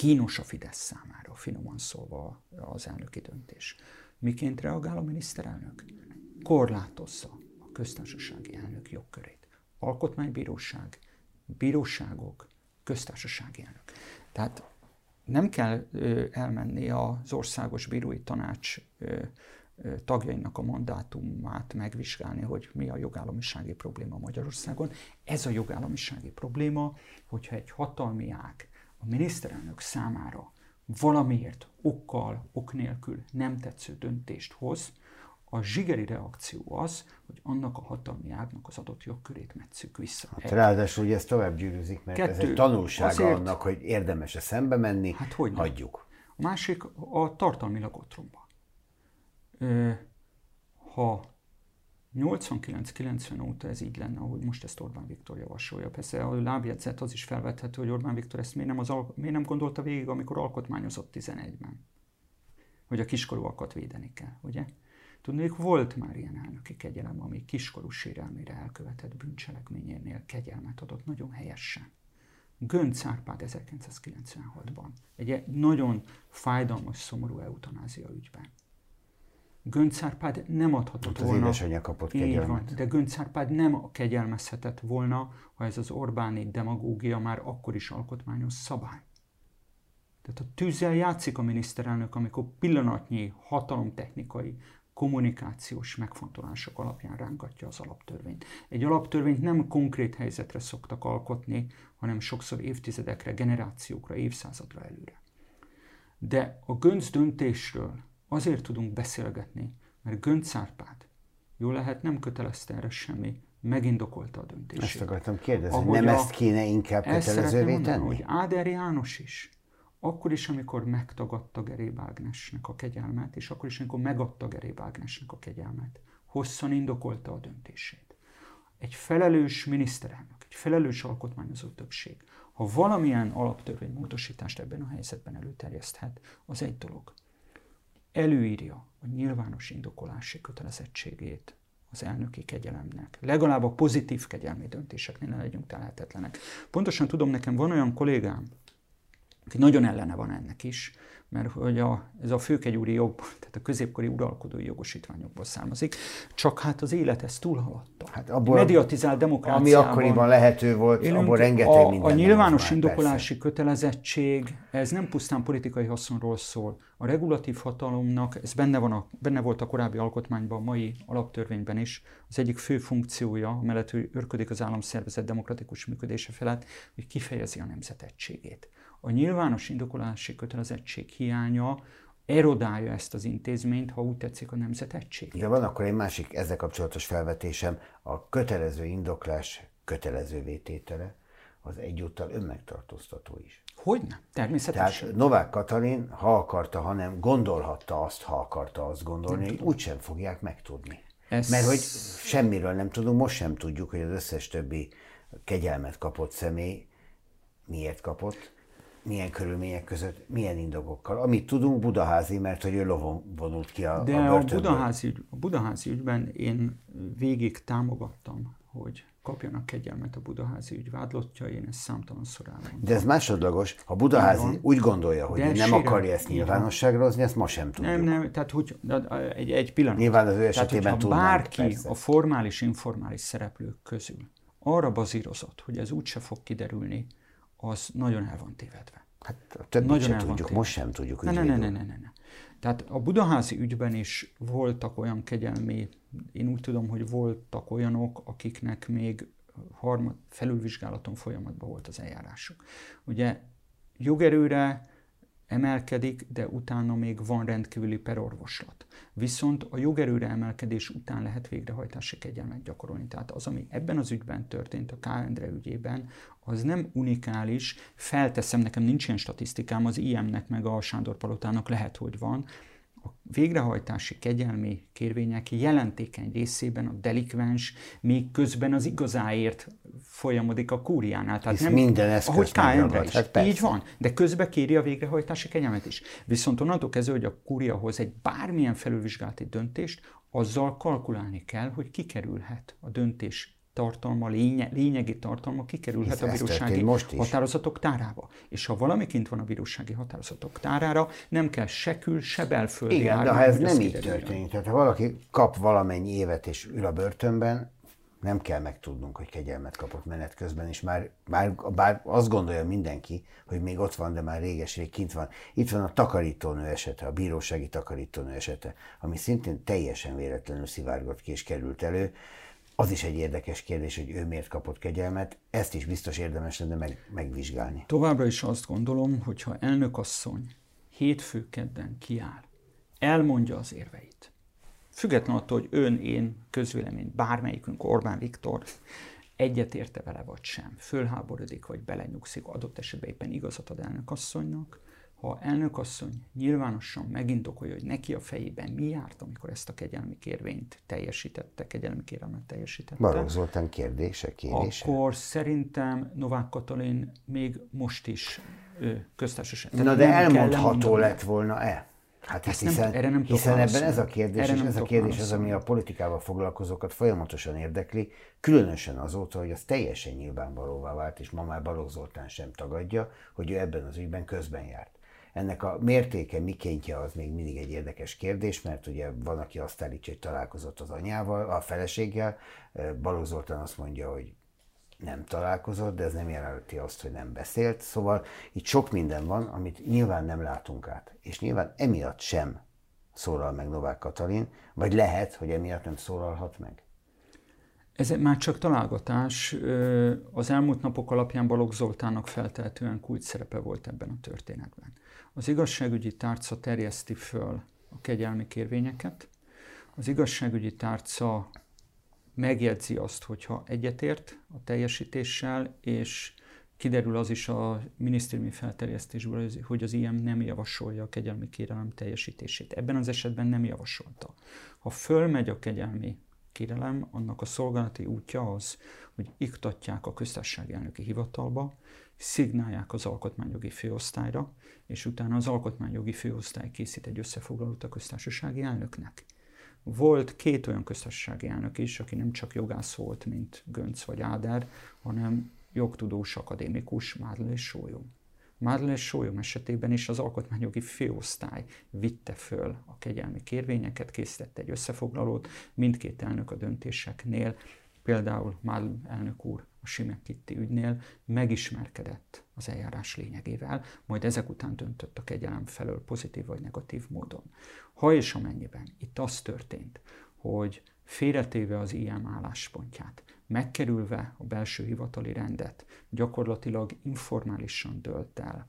Speaker 1: Kínos a Fidesz számára, finoman szólva az elnöki döntés. Miként reagál a miniszterelnök? Korlátozza a köztársasági elnök jogkörét. Alkotmánybíróság, bíróságok, köztársasági elnök. Tehát nem kell elmenni az Országos Bírói Tanács tagjainak a mandátumát megvizsgálni, hogy mi a jogállamisági probléma Magyarországon. Ez a jogállamisági probléma, hogyha egy hatalmi ág a miniszterelnök számára valamiért, okkal, ok nélkül nem tetsző döntést hoz, a zsigeri reakció az, hogy annak a hatalmi ágnak az adott jogkörét metszük vissza.
Speaker 2: Hát ráadásul ugye ez tovább gyűrűzik, mert Kettő, ez egy tanulsága azért, annak, hogy érdemes-e szembe menni, hát hogy hagyjuk.
Speaker 1: A másik a tartalmilag otromba. Ha 89-90 óta ez így lenne, ahogy most ezt Orbán Viktor javasolja. Persze a lábjegyzet az is felvethető, hogy Orbán Viktor ezt miért nem, az, miért nem gondolta végig, amikor alkotmányozott 11-ben. Hogy a kiskorúakat védeni kell, ugye? Tudnék, volt már ilyen elnöki kegyelem, ami kiskorú sérelmére elkövetett bűncselekményénél kegyelmet adott nagyon helyesen. Gönc Árpád 1996-ban, egy nagyon fájdalmas, szomorú eutanázia ügyben. Gönc Árpád nem adhatott
Speaker 2: Ott
Speaker 1: volna.
Speaker 2: Az kapott kegyelmet.
Speaker 1: Van, de Gönc Árpád nem kegyelmezhetett volna, ha ez az Orbáni demagógia már akkor is alkotmányos szabály. Tehát a tűzzel játszik a miniszterelnök, amikor pillanatnyi hatalomtechnikai kommunikációs megfontolások alapján rángatja az alaptörvényt. Egy alaptörvényt nem konkrét helyzetre szoktak alkotni, hanem sokszor évtizedekre, generációkra, évszázadra előre. De a Gönc döntésről azért tudunk beszélgetni, mert Gönc Árpád, jó lehet, nem kötelezte erre semmi, megindokolta a döntését.
Speaker 2: Ezt akartam kérdezni, Ahogy nem a, ezt kéne inkább kötelezővé tenni?
Speaker 1: hogy Áder János is akkor is, amikor megtagadta Geréb Ágnesnek a kegyelmet, és akkor is, amikor megadta Geréb Ágnesnek a kegyelmet, hosszan indokolta a döntését. Egy felelős miniszterelnök, egy felelős alkotmányozó többség, ha valamilyen alaptörvénymódosítást ebben a helyzetben előterjeszthet, az egy dolog. Előírja a nyilvános indokolási kötelezettségét az elnöki kegyelemnek. Legalább a pozitív kegyelmi döntéseknél ne legyünk telhetetlenek. Pontosan tudom, nekem van olyan kollégám, aki nagyon ellene van ennek is, mert hogy a, ez a főkegyúri jog, tehát a középkori uralkodói jogosítványokból származik, csak hát az élet ezt túlhaladta. Hát abból, Mediatizált demokráciában.
Speaker 2: Ami akkoriban lehető volt, élünk, abból rengeteg
Speaker 1: a, minden. A nyilvános indokolási persze. kötelezettség, ez nem pusztán politikai haszonról szól. A regulatív hatalomnak, ez benne, van a, benne volt a korábbi alkotmányban, a mai alaptörvényben is, az egyik fő funkciója, mellett, hogy örködik az államszervezet demokratikus működése felett, hogy kifejezi a nemzetegységét a nyilvános indokolási kötelezettség hiánya erodálja ezt az intézményt, ha úgy tetszik a nemzetegység.
Speaker 2: De van akkor egy másik ezzel kapcsolatos felvetésem, a kötelező indoklás kötelező vététele az egyúttal önmegtartóztató is.
Speaker 1: Hogyne, természetesen.
Speaker 2: Tehát Novák Katalin, ha akarta, hanem gondolhatta azt, ha akarta azt gondolni, hogy úgysem fogják megtudni. Ez... Mert hogy semmiről nem tudunk, most sem tudjuk, hogy az összes többi kegyelmet kapott személy miért kapott, milyen körülmények között, milyen indokokkal. Amit tudunk, Budaházi, mert hogy ő lovon vonult ki a,
Speaker 1: De
Speaker 2: a,
Speaker 1: a Budaházi, ügy, a Budaházi ügyben én végig támogattam, hogy kapjanak kegyelmet a Budaházi ügy vádlottja, én ezt számtalanszor elmondtam.
Speaker 2: De ez másodlagos, ha Budaházi van, úgy gondolja, hogy nem sérel, akarja ezt nyilvánosságra hozni, ezt ma sem tudjuk.
Speaker 1: Nem, nem, tehát hogy egy, egy pillanat.
Speaker 2: Nyilván az ő esetében tehát,
Speaker 1: tudnánk, bárki persze. a formális, informális szereplők közül arra bazírozott, hogy ez úgyse fog kiderülni, az nagyon el van tévedve.
Speaker 2: Hát nagyon sem tudjuk, tévedve. most sem tudjuk.
Speaker 1: Ne, ne, ne, ne, ne, ne, ne. Tehát a budaházi ügyben is voltak olyan kegyelmi, én úgy tudom, hogy voltak olyanok, akiknek még harmad, felülvizsgálaton folyamatban volt az eljárásuk. Ugye jogerőre emelkedik, de utána még van rendkívüli perorvoslat. Viszont a jogerőre emelkedés után lehet végrehajtási kegyelmet gyakorolni. Tehát az, ami ebben az ügyben történt, a K. Endre ügyében, az nem unikális, felteszem, nekem nincs ilyen statisztikám, az IM-nek meg a Sándor Palotának lehet, hogy van, a végrehajtási kegyelmi kérvények jelentékeny részében a delikvens még közben az igazáért folyamodik a kúriánál.
Speaker 2: Tehát Hisz nem, minden eszköz ahogy
Speaker 1: KM-re is. Hát Így van, de közben kéri a végrehajtási kegyelmet is. Viszont onnantól kezdve, hogy a kúria hoz egy bármilyen felülvizsgálati döntést, azzal kalkulálni kell, hogy kikerülhet a döntés tartalma, lénye, lényegi tartalma kikerülhet a bírósági határozatok tárába. És ha valami kint van a bírósági határozatok tárára, nem kell se kül, se belföldi
Speaker 2: Igen, árma, de ha ez nem így történik, tehát ha valaki kap valamennyi évet és ül a börtönben, nem kell megtudnunk, hogy kegyelmet kapott menet közben, és már, már bár azt gondolja mindenki, hogy még ott van, de már réges-rég kint van. Itt van a takarítónő esete, a bírósági takarítónő esete, ami szintén teljesen véletlenül szivárgott ki és került elő. Az is egy érdekes kérdés, hogy ő miért kapott kegyelmet, ezt is biztos érdemes lenne meg, megvizsgálni.
Speaker 1: Továbbra is azt gondolom, hogy ha elnökasszony hétfő kedden kiáll, elmondja az érveit, független attól, hogy ön, én, közvélemény, bármelyikünk, Orbán Viktor egyetérte vele vagy sem, fölháborodik vagy belenyugszik, adott esetben éppen igazat ad elnökasszonynak, ha elnökasszony nyilvánosan megindokolja, hogy neki a fejében mi járt, amikor ezt a kegyelmi kérvényt teljesítette, kegyelmi kérelmet teljesítette.
Speaker 2: Barok Zoltán kérdése, kérése?
Speaker 1: Akkor szerintem Novák Katalin még most is köztársaság.
Speaker 2: Na de elmondható lett volna-e? Hát Ezt hiszen, nem, erre nem hiszen ebben ez a kérdés, erre és ez a kérdés az, ami a politikával foglalkozókat folyamatosan érdekli, különösen azóta, hogy az teljesen nyilvánvalóvá vált, és ma már Balogh Zoltán sem tagadja, hogy ő ebben az ügyben közben járt. Ennek a mértéke, mikéntje az még mindig egy érdekes kérdés, mert ugye van, aki azt állítja, hogy találkozott az anyával, a feleséggel, Balogh Zoltán azt mondja, hogy nem találkozott, de ez nem jelenti azt, hogy nem beszélt. Szóval itt sok minden van, amit nyilván nem látunk át. És nyilván emiatt sem szólal meg Novák Katalin, vagy lehet, hogy emiatt nem szólalhat meg.
Speaker 1: Ez már csak találgatás. Az elmúlt napok alapján Balogh Zoltánnak feltehetően kulcs szerepe volt ebben a történetben. Az igazságügyi tárca terjeszti föl a kegyelmi kérvényeket, az igazságügyi tárca megjegyzi azt, hogyha egyetért a teljesítéssel, és kiderül az is a minisztériumi felterjesztésből, hogy az IM nem javasolja a kegyelmi kérelem teljesítését. Ebben az esetben nem javasolta. Ha fölmegy a kegyelmi kérelem, annak a szolgálati útja az, hogy iktatják a köztársasági elnöki hivatalba, szignálják az alkotmányjogi főosztályra, és utána az alkotmányjogi főosztály készít egy összefoglalót a köztársasági elnöknek. Volt két olyan köztársasági elnök is, aki nem csak jogász volt, mint Gönc vagy Áder, hanem jogtudós akadémikus, Mádl és Sólyom. És Sólyom esetében is az alkotmányjogi főosztály vitte föl a kegyelmi kérvényeket, készítette egy összefoglalót, mindkét elnök a döntéseknél, például Mádl elnök úr a Simek Kitti ügynél megismerkedett az eljárás lényegével, majd ezek után döntött a kegyelem felől pozitív vagy negatív módon. Ha és amennyiben itt az történt, hogy félretéve az ilyen álláspontját, megkerülve a belső hivatali rendet, gyakorlatilag informálisan dölt el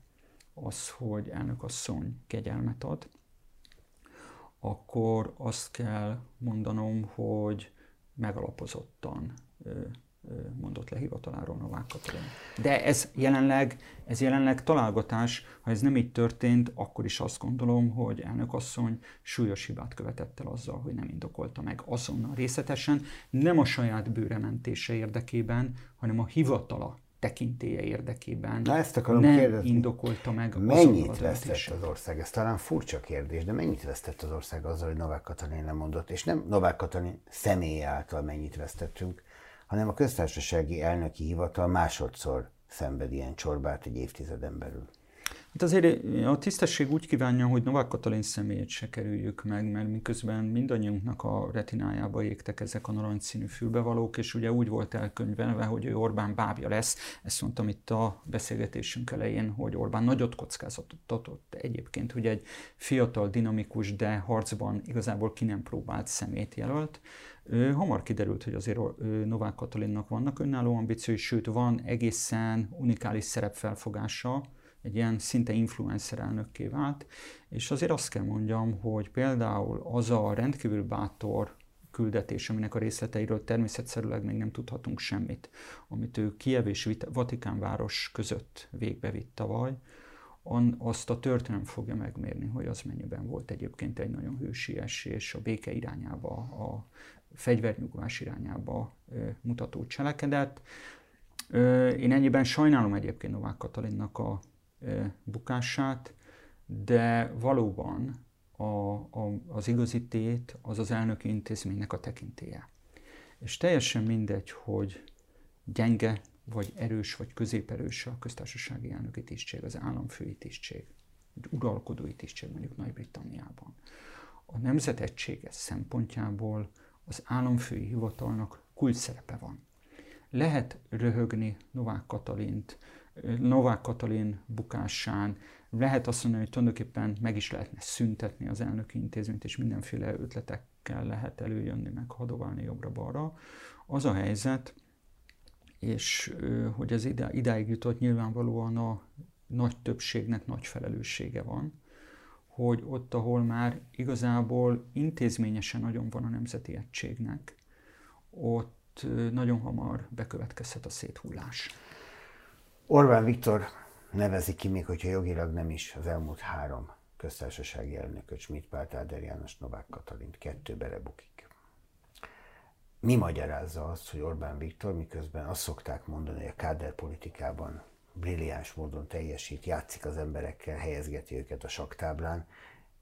Speaker 1: az, hogy elnökasszony kegyelmet ad, akkor azt kell mondanom, hogy megalapozottan mondott le hivataláról Novák Katalin. De ez jelenleg, ez jelenleg találgatás, ha ez nem így történt, akkor is azt gondolom, hogy elnökasszony súlyos hibát követett el azzal, hogy nem indokolta meg azonnal részletesen, nem a saját bőrementése érdekében, hanem a hivatala tekintélye érdekében
Speaker 2: Na ezt akarom
Speaker 1: nem
Speaker 2: kérdezni.
Speaker 1: indokolta meg
Speaker 2: Mennyit vesztett az ország? Ez talán furcsa kérdés, de mennyit vesztett az ország azzal, hogy Novák Katalin lemondott? És nem Novák Katalin személye által mennyit vesztettünk, hanem a köztársasági elnöki hivatal másodszor szenved ilyen csorbát egy évtizeden belül.
Speaker 1: Hát azért a tisztesség úgy kívánja, hogy Novák Katalin személyét se kerüljük meg, mert miközben mindannyiunknak a retinájába égtek ezek a narancsszínű fülbevalók, és ugye úgy volt elkönyvelve, hogy ő Orbán bábja lesz. Ezt mondtam itt a beszélgetésünk elején, hogy Orbán nagyot kockázatot egyébként, hogy egy fiatal, dinamikus, de harcban igazából ki nem próbált szemét jelölt. Hamar kiderült, hogy azért Novák Katalinnak vannak önálló ambíciói, sőt van egészen unikális szerepfelfogása, egy ilyen szinte influencer elnökké vált, és azért azt kell mondjam, hogy például az a rendkívül bátor küldetés, aminek a részleteiről természetszerűleg még nem tudhatunk semmit, amit ő Kiev és Vatikán város között végbevitt tavaly, azt a történelem fogja megmérni, hogy az mennyiben volt egyébként egy nagyon hősies és a béke irányába, a fegyvernyugvás irányába mutató cselekedet. Én ennyiben sajnálom egyébként Novák Katalinnak a bukását, de valóban a, a, az igazi tét az az elnöki intézménynek a tekintélye. És teljesen mindegy, hogy gyenge, vagy erős, vagy középerős a köztársasági elnöki tisztség, az államfői tisztség, egy uralkodói tisztség mondjuk Nagy-Britanniában. A nemzet egysége szempontjából az államfői hivatalnak kulcs szerepe van. Lehet röhögni Novák Katalint, Novák Katalin bukásán, lehet azt mondani, hogy tulajdonképpen meg is lehetne szüntetni az elnöki intézményt, és mindenféle ötletekkel lehet előjönni, meg hadoválni jobbra-balra. Az a helyzet, és hogy ez idáig jutott, nyilvánvalóan a nagy többségnek nagy felelőssége van, hogy ott, ahol már igazából intézményesen nagyon van a nemzeti egységnek, ott nagyon hamar bekövetkezhet a széthullás.
Speaker 2: Orbán Viktor nevezi ki, még hogyha jogilag nem is, az elmúlt három köztársasági elnököt, Schmidt Pált, Áder János, Novák Katalint, kettő belebukik. Mi magyarázza azt, hogy Orbán Viktor, miközben azt szokták mondani, hogy a káder politikában brilliáns módon teljesít, játszik az emberekkel, helyezgeti őket a saktáblán,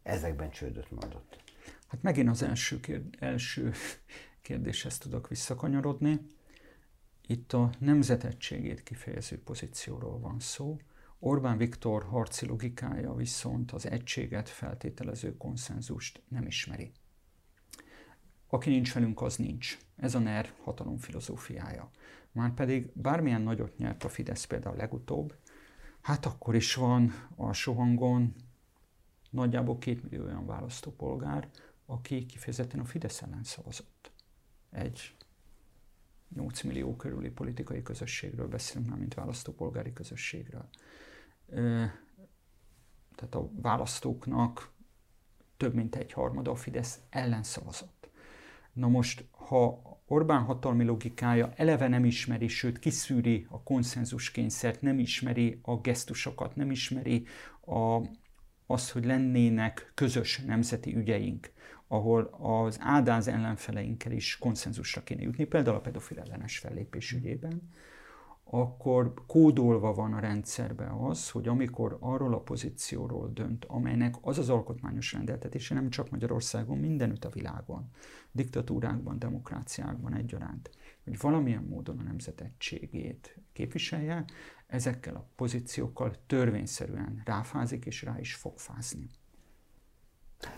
Speaker 2: ezekben csődöt mondott.
Speaker 1: Hát megint az első, kérd, első kérdéshez tudok visszakanyarodni. Itt a nemzetegységét kifejező pozícióról van szó. Orbán Viktor harci logikája viszont az egységet feltételező konszenzust nem ismeri. Aki nincs velünk, az nincs. Ez a NER hatalom filozófiája. Márpedig bármilyen nagyot nyert a Fidesz például legutóbb, hát akkor is van a sohangon nagyjából két millió olyan választópolgár, aki kifejezetten a Fidesz ellen szavazott. Egy 8 millió körüli politikai közösségről beszélünk már, mint választópolgári közösségről. Tehát a választóknak több mint egy harmada a Fidesz ellen szavazott. Na most, ha Orbán hatalmi logikája eleve nem ismeri, sőt kiszűri a konszenzuskényszert, nem ismeri a gesztusokat, nem ismeri a, azt, hogy lennének közös nemzeti ügyeink, ahol az áldáz ellenfeleinkkel is konszenzusra kéne jutni, például a pedofil ellenes fellépés ügyében, akkor kódolva van a rendszerbe az, hogy amikor arról a pozícióról dönt, amelynek az az alkotmányos rendeltetése nem csak Magyarországon, mindenütt a világon, diktatúrákban, demokráciákban egyaránt, hogy valamilyen módon a nemzet egységét képviselje, ezekkel a pozíciókkal törvényszerűen ráfázik, és rá is fog fázni.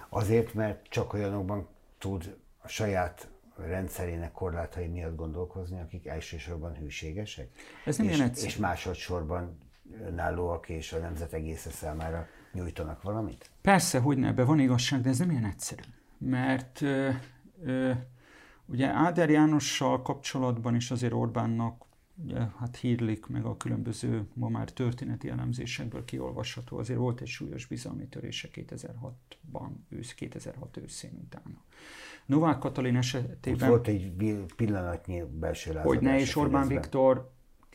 Speaker 2: Azért, mert csak olyanokban tud a saját rendszerének korlátai miatt gondolkozni, akik elsősorban hűségesek?
Speaker 1: Ez nem
Speaker 2: és,
Speaker 1: ilyen egyszerű.
Speaker 2: És másodszorban önállóak és a nemzet egésze számára nyújtanak valamit?
Speaker 1: Persze, hogy ne, ebben van igazság, de ez nem ilyen egyszerű. Mert ö, ö, ugye Áder Jánossal kapcsolatban is azért Orbánnak ugye, hát hírlik, meg a különböző ma már történeti elemzésekből kiolvasható, azért volt egy súlyos bizalmi törése 2006-ban, ősz, 2006 őszén utána. Novák Katalin esetében...
Speaker 2: Ott volt egy pillanatnyi belső
Speaker 1: Hogy ne, és Orbán Viktor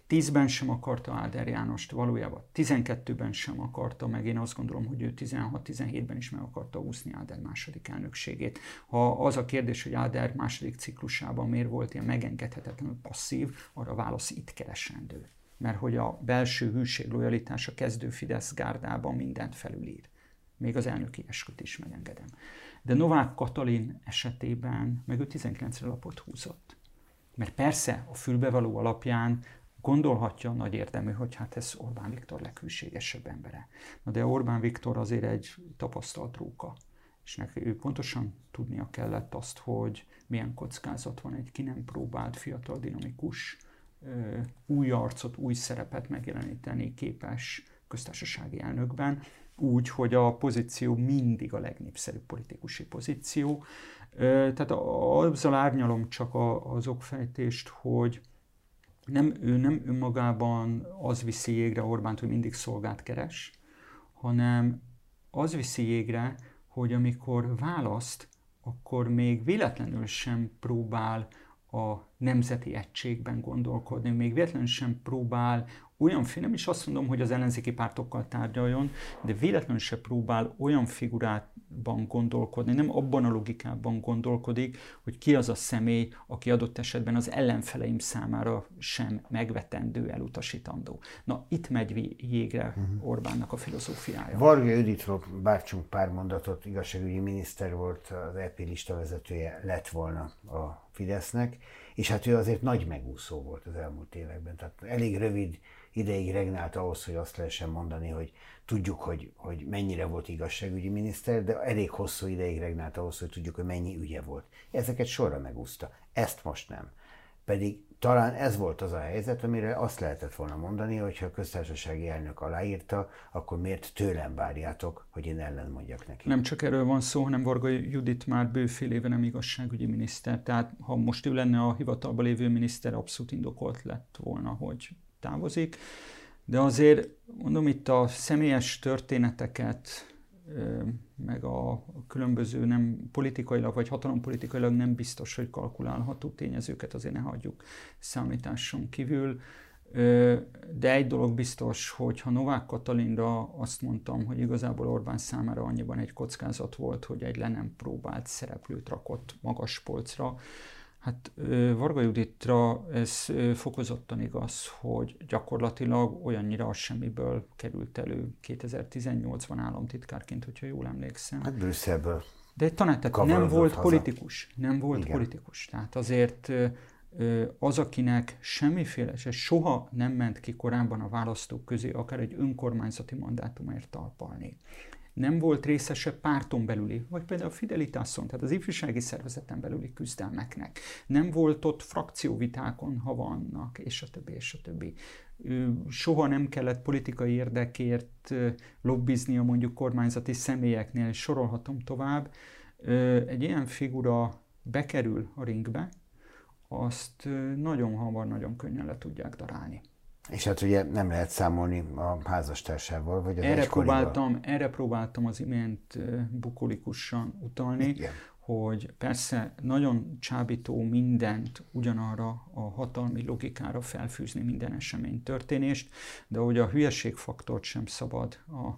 Speaker 1: Tízben sem akarta Áder Jánost, valójában 12-ben sem akarta, meg én azt gondolom, hogy ő 16-17-ben is meg akarta úszni Áder második elnökségét. Ha az a kérdés, hogy Áder második ciklusában miért volt ilyen megengedhetetlenül passzív, arra válasz itt keresendő. Mert hogy a belső hűség, lojalitás a kezdő Fidesz gárdában mindent felülír. Még az elnöki esküt is megengedem. De Novák Katalin esetében meg ő 19-re lapot húzott. Mert persze a fülbevaló alapján gondolhatja nagy érdemű, hogy hát ez Orbán Viktor leghűségesebb embere. Na de Orbán Viktor azért egy tapasztalt róka, és neki ő pontosan tudnia kellett azt, hogy milyen kockázat van egy ki nem próbált, fiatal, dinamikus, új arcot, új szerepet megjeleníteni képes köztársasági elnökben, úgy, hogy a pozíció mindig a legnépszerűbb politikusi pozíció. Tehát azzal árnyalom csak az okfejtést, hogy nem, ő nem önmagában az viszi jégre Orbánt, hogy mindig szolgát keres, hanem az viszi jégre, hogy amikor választ, akkor még véletlenül sem próbál a nemzeti egységben gondolkodni, még véletlenül sem próbál olyan, nem is azt mondom, hogy az ellenzéki pártokkal tárgyaljon, de véletlenül se próbál olyan figurában gondolkodni, nem abban a logikában gondolkodik, hogy ki az a személy, aki adott esetben az ellenfeleim számára sem megvetendő, elutasítandó. Na, itt megy jégre uh-huh. Orbánnak a filozófiája.
Speaker 2: Varga Juditról bárcsunk pár mondatot, igazságügyi miniszter volt, az EP lista vezetője lett volna a Fidesznek, és hát ő azért nagy megúszó volt az elmúlt években, tehát elég rövid ideig regnált ahhoz, hogy azt lehessen mondani, hogy tudjuk, hogy, hogy mennyire volt igazságügyi miniszter, de elég hosszú ideig regnált ahhoz, hogy tudjuk, hogy mennyi ügye volt. Ezeket sorra megúszta. Ezt most nem. Pedig talán ez volt az a helyzet, amire azt lehetett volna mondani, hogy ha a köztársasági elnök aláírta, akkor miért tőlem várjátok, hogy én ellen mondjak neki.
Speaker 1: Nem csak erről van szó, hanem Varga Judit már bőfél éve nem igazságügyi miniszter. Tehát ha most ő lenne a hivatalban lévő miniszter, abszolút indokolt lett volna, hogy távozik. De azért mondom itt a személyes történeteket, meg a különböző nem politikailag vagy hatalompolitikailag nem biztos, hogy kalkulálható tényezőket azért ne hagyjuk számításon kívül. De egy dolog biztos, hogy ha Novák Katalinra azt mondtam, hogy igazából Orbán számára annyiban egy kockázat volt, hogy egy le nem próbált szereplőt rakott magas polcra, Hát Varga Juditra ez fokozottan igaz, hogy gyakorlatilag olyannyira az semmiből került elő 2018-ban államtitkárként, hogyha jól emlékszem.
Speaker 2: Hát Brüsszelből.
Speaker 1: De tanár, tehát nem volt haza. politikus. Nem volt Igen. politikus. Tehát azért az, akinek semmiféle, se soha nem ment ki korábban a választók közé, akár egy önkormányzati mandátumért talpalni nem volt részese párton belüli, vagy például a Fidelitáson, tehát az ifjúsági szervezeten belüli küzdelmeknek. Nem volt ott frakcióvitákon, ha vannak, és a többi, és a többi. Soha nem kellett politikai érdekért lobbiznia mondjuk kormányzati személyeknél, sorolhatom tovább. Egy ilyen figura bekerül a ringbe, azt nagyon hamar, nagyon könnyen le tudják darálni.
Speaker 2: És hát ugye nem lehet számolni a házastársával, vagy az
Speaker 1: erre próbáltam, erre próbáltam az imént bukolikusan utalni, Igen. hogy persze nagyon csábító mindent ugyanarra a hatalmi logikára felfűzni minden esemény történést, de hogy a hülyeségfaktort sem szabad a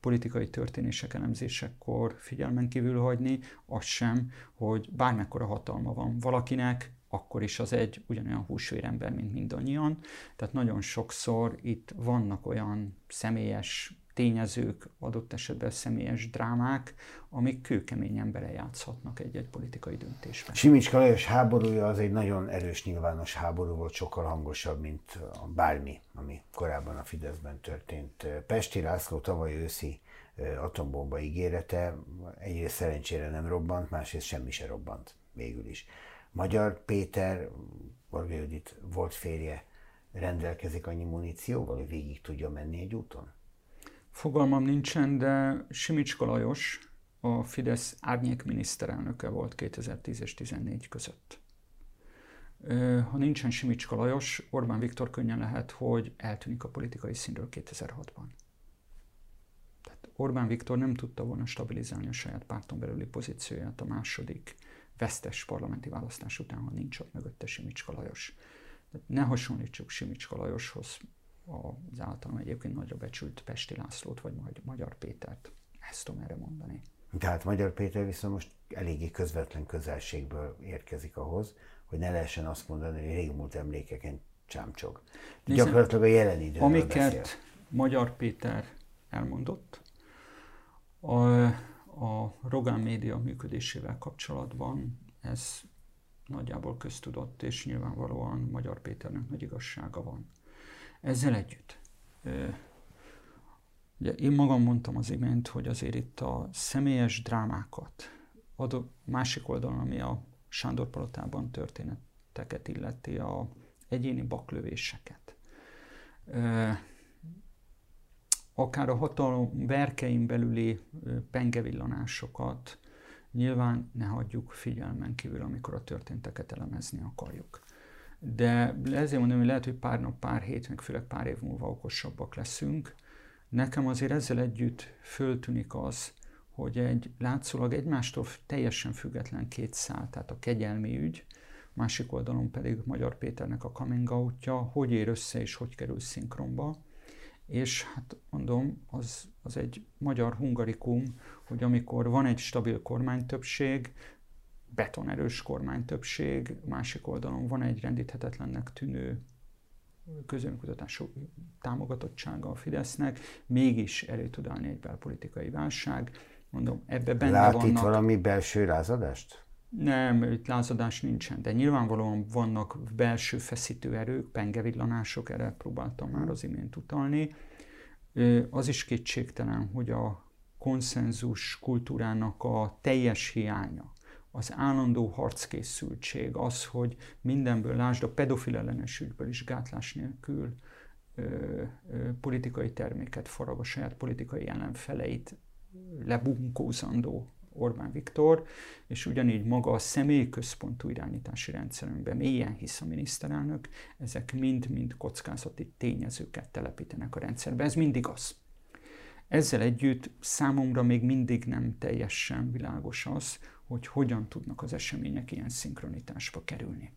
Speaker 1: politikai történések elemzésekor figyelmen kívül hagyni, az sem, hogy bármekkora hatalma van valakinek, akkor is az egy ugyanolyan húsvérember, mint mindannyian. Tehát nagyon sokszor itt vannak olyan személyes tényezők, adott esetben személyes drámák, amik kőkeményen belejátszhatnak egy-egy politikai döntésbe.
Speaker 2: Simicska Lajos háborúja az egy nagyon erős nyilvános háború volt, sokkal hangosabb, mint bármi, ami korábban a Fideszben történt. Pesti László tavaly őszi atombomba ígérete egyrészt szerencsére nem robbant, másrészt semmi se robbant végül is. Magyar Péter, Varga Judit volt férje, rendelkezik annyi munícióval, hogy végig tudja menni egy úton?
Speaker 1: Fogalmam nincsen, de Simicska Lajos a Fidesz árnyék miniszterelnöke volt 2010 és 2014 között. Ha nincsen Simicska Lajos, Orbán Viktor könnyen lehet, hogy eltűnik a politikai színről 2006-ban. Tehát Orbán Viktor nem tudta volna stabilizálni a saját párton belüli pozícióját a második vesztes parlamenti választás után, ha nincs ott mögötte Simicska Lajos. Tehát ne hasonlítsuk Simicska Lajoshoz az általam egyébként nagyra becsült Pesti Lászlót, vagy Magyar Pétert. Ezt tudom erre mondani.
Speaker 2: Tehát Magyar Péter viszont most eléggé közvetlen közelségből érkezik ahhoz, hogy ne lehessen azt mondani, hogy régmúlt emlékeken csámcsog. Nézem, Gyakorlatilag a jelen időről
Speaker 1: Amiket beszél. Magyar Péter elmondott, a, a Rogán média működésével kapcsolatban ez nagyjából köztudott, és nyilvánvalóan Magyar Péternek nagy igazsága van. Ezzel együtt, ugye én magam mondtam az imént, hogy azért itt a személyes drámákat, a másik oldalon, ami a Sándor Palotában történeteket illeti, a egyéni baklövéseket, akár a hatalom verkein belüli pengevillanásokat, nyilván ne hagyjuk figyelmen kívül, amikor a történteket elemezni akarjuk de ezért mondom, hogy lehet, hogy pár nap, pár hét, meg főleg pár év múlva okosabbak leszünk. Nekem azért ezzel együtt föltűnik az, hogy egy látszólag egymástól teljesen független két szál, tehát a kegyelmi ügy, másik oldalon pedig Magyar Péternek a coming outja, hogy ér össze és hogy kerül szinkronba. És hát mondom, az, az egy magyar hungarikum, hogy amikor van egy stabil kormánytöbbség, betonerős kormánytöbbség, másik oldalon van egy rendíthetetlennek tűnő közönkutatású támogatottsága a Fidesznek, mégis elő tud állni egy belpolitikai válság. Mondom, ebbe benne
Speaker 2: Lát
Speaker 1: vannak...
Speaker 2: itt valami belső lázadást?
Speaker 1: Nem, itt lázadás nincsen, de nyilvánvalóan vannak belső feszítő erők, pengevillanások, erre próbáltam már az imént utalni. Az is kétségtelen, hogy a konszenzus kultúrának a teljes hiánya, az állandó harckészültség, az, hogy mindenből, lásd a pedofil ellenes ügyből is gátlás nélkül ö, ö, politikai terméket farag a saját politikai ellenfeleit lebunkózandó Orbán Viktor, és ugyanígy maga a személyközpontú irányítási rendszerünkben mélyen hisz a miniszterelnök, ezek mind-mind kockázati tényezőket telepítenek a rendszerbe. Ez mindig az. Ezzel együtt számomra még mindig nem teljesen világos az, hogy hogyan tudnak az események ilyen szinkronitásba kerülni.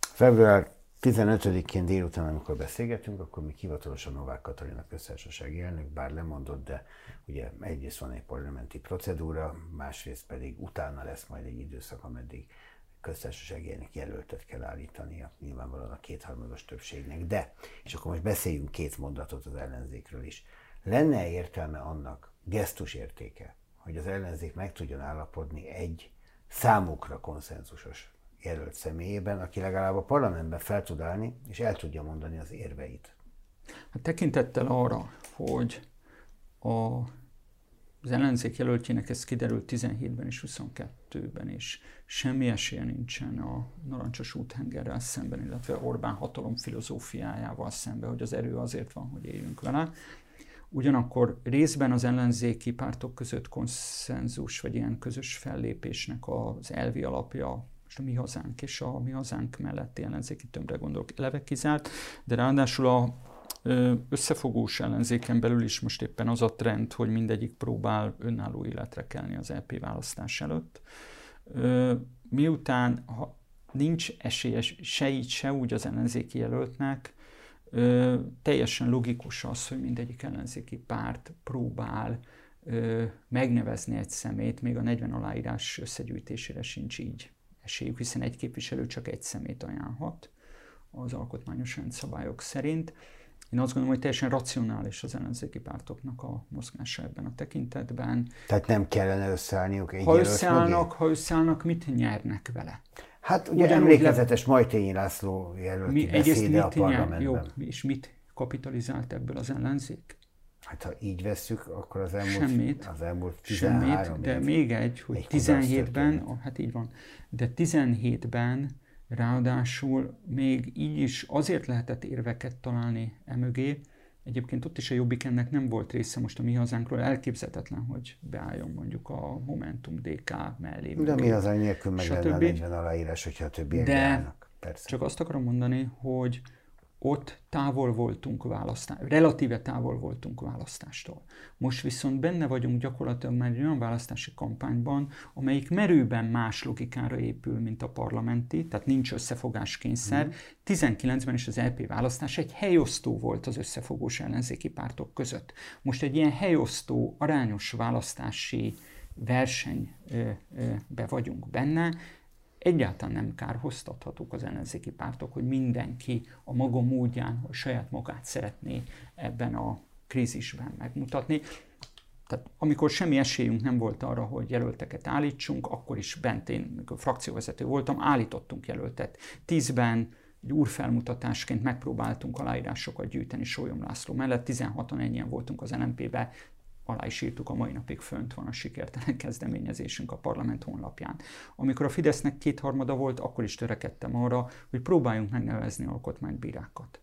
Speaker 2: Február 15-én délután, amikor beszélgetünk, akkor mi hivatalosan Novák Katalina köztársasági elnök, bár lemondott, de ugye egyrészt van egy parlamenti procedúra, másrészt pedig utána lesz majd egy időszak, ameddig köztársasági elnök jelöltet kell állítania, nyilvánvalóan a kétharmados többségnek. De, és akkor most beszéljünk két mondatot az ellenzékről is. Lenne értelme annak, gesztus értéke, hogy az ellenzék meg tudjon állapodni egy számukra konszenzusos jelölt személyében, aki legalább a parlamentben fel tud állni, és el tudja mondani az érveit.
Speaker 1: Hát tekintettel arra, hogy a, az ellenzék jelöltjének ez kiderült 17-ben és 22-ben is, semmi esélye nincsen a narancsos úthengerrel szemben, illetve Orbán hatalom filozófiájával szemben, hogy az erő azért van, hogy éljünk vele. Ugyanakkor részben az ellenzéki pártok között konszenzus, vagy ilyen közös fellépésnek az elvi alapja most a mi hazánk és a mi hazánk melletti ellenzéki tömbre gondolok eleve kizárt, de ráadásul a összefogós ellenzéken belül is most éppen az a trend, hogy mindegyik próbál önálló életre kelni az LP e választás előtt. Miután ha nincs esélye se így, se úgy az ellenzéki jelöltnek, teljesen logikus az, hogy mindegyik ellenzéki párt próbál megnevezni egy szemét, még a 40 aláírás összegyűjtésére sincs így esélyük, hiszen egy képviselő csak egy szemét ajánlhat az alkotmányos rendszabályok szerint. Én azt gondolom, hogy teljesen racionális az ellenzéki pártoknak a mozgása ebben a tekintetben.
Speaker 2: Tehát nem kellene összeállniuk egy
Speaker 1: ha összeállnak, ha összeállnak, mit nyernek vele?
Speaker 2: Hát ugye Ugyanúgy emlékezetes le... Majtényi László jelölti mi, beszéde a parlamentben. Jó,
Speaker 1: és mit kapitalizált ebből az ellenzék?
Speaker 2: Hát ha így vesszük, akkor az elmúlt, Semmit. Az elmúlt
Speaker 1: 13 Semmit, de még egy, hogy 17-ben, hát így van, de 17-ben ráadásul még így is azért lehetett érveket találni emögé, Egyébként ott is a Jobbik ennek nem volt része most a Mi Hazánkról, elképzelhetetlen, hogy beálljon mondjuk a Momentum DK mellé.
Speaker 2: De Mi Hazánk nélkül meg lenne a 40 aláírás, hogyha a többiek
Speaker 1: De beállnak. Persze. csak azt akarom mondani, hogy ott távol voltunk választás, relatíve távol voltunk választástól. Most viszont benne vagyunk gyakorlatilag már egy olyan választási kampányban, amelyik merőben más logikára épül, mint a parlamenti, tehát nincs összefogáskényszer. Mm. 19-ben is az LP választás egy helyosztó volt az összefogós ellenzéki pártok között. Most egy ilyen helyosztó, arányos választási versenybe vagyunk benne, egyáltalán nem kárhoztathatók az ellenzéki pártok, hogy mindenki a maga módján, a saját magát szeretné ebben a krízisben megmutatni. Tehát amikor semmi esélyünk nem volt arra, hogy jelölteket állítsunk, akkor is bent én, amikor frakcióvezető voltam, állítottunk jelöltet. Tízben egy úrfelmutatásként megpróbáltunk aláírásokat gyűjteni Sólyom László mellett, 16-an ennyien voltunk az LNP-be, alá is írtuk, a mai napig fönt van a sikertelen kezdeményezésünk a parlament honlapján. Amikor a Fidesznek kétharmada volt, akkor is törekedtem arra, hogy próbáljunk megnevezni alkotmánybírákat.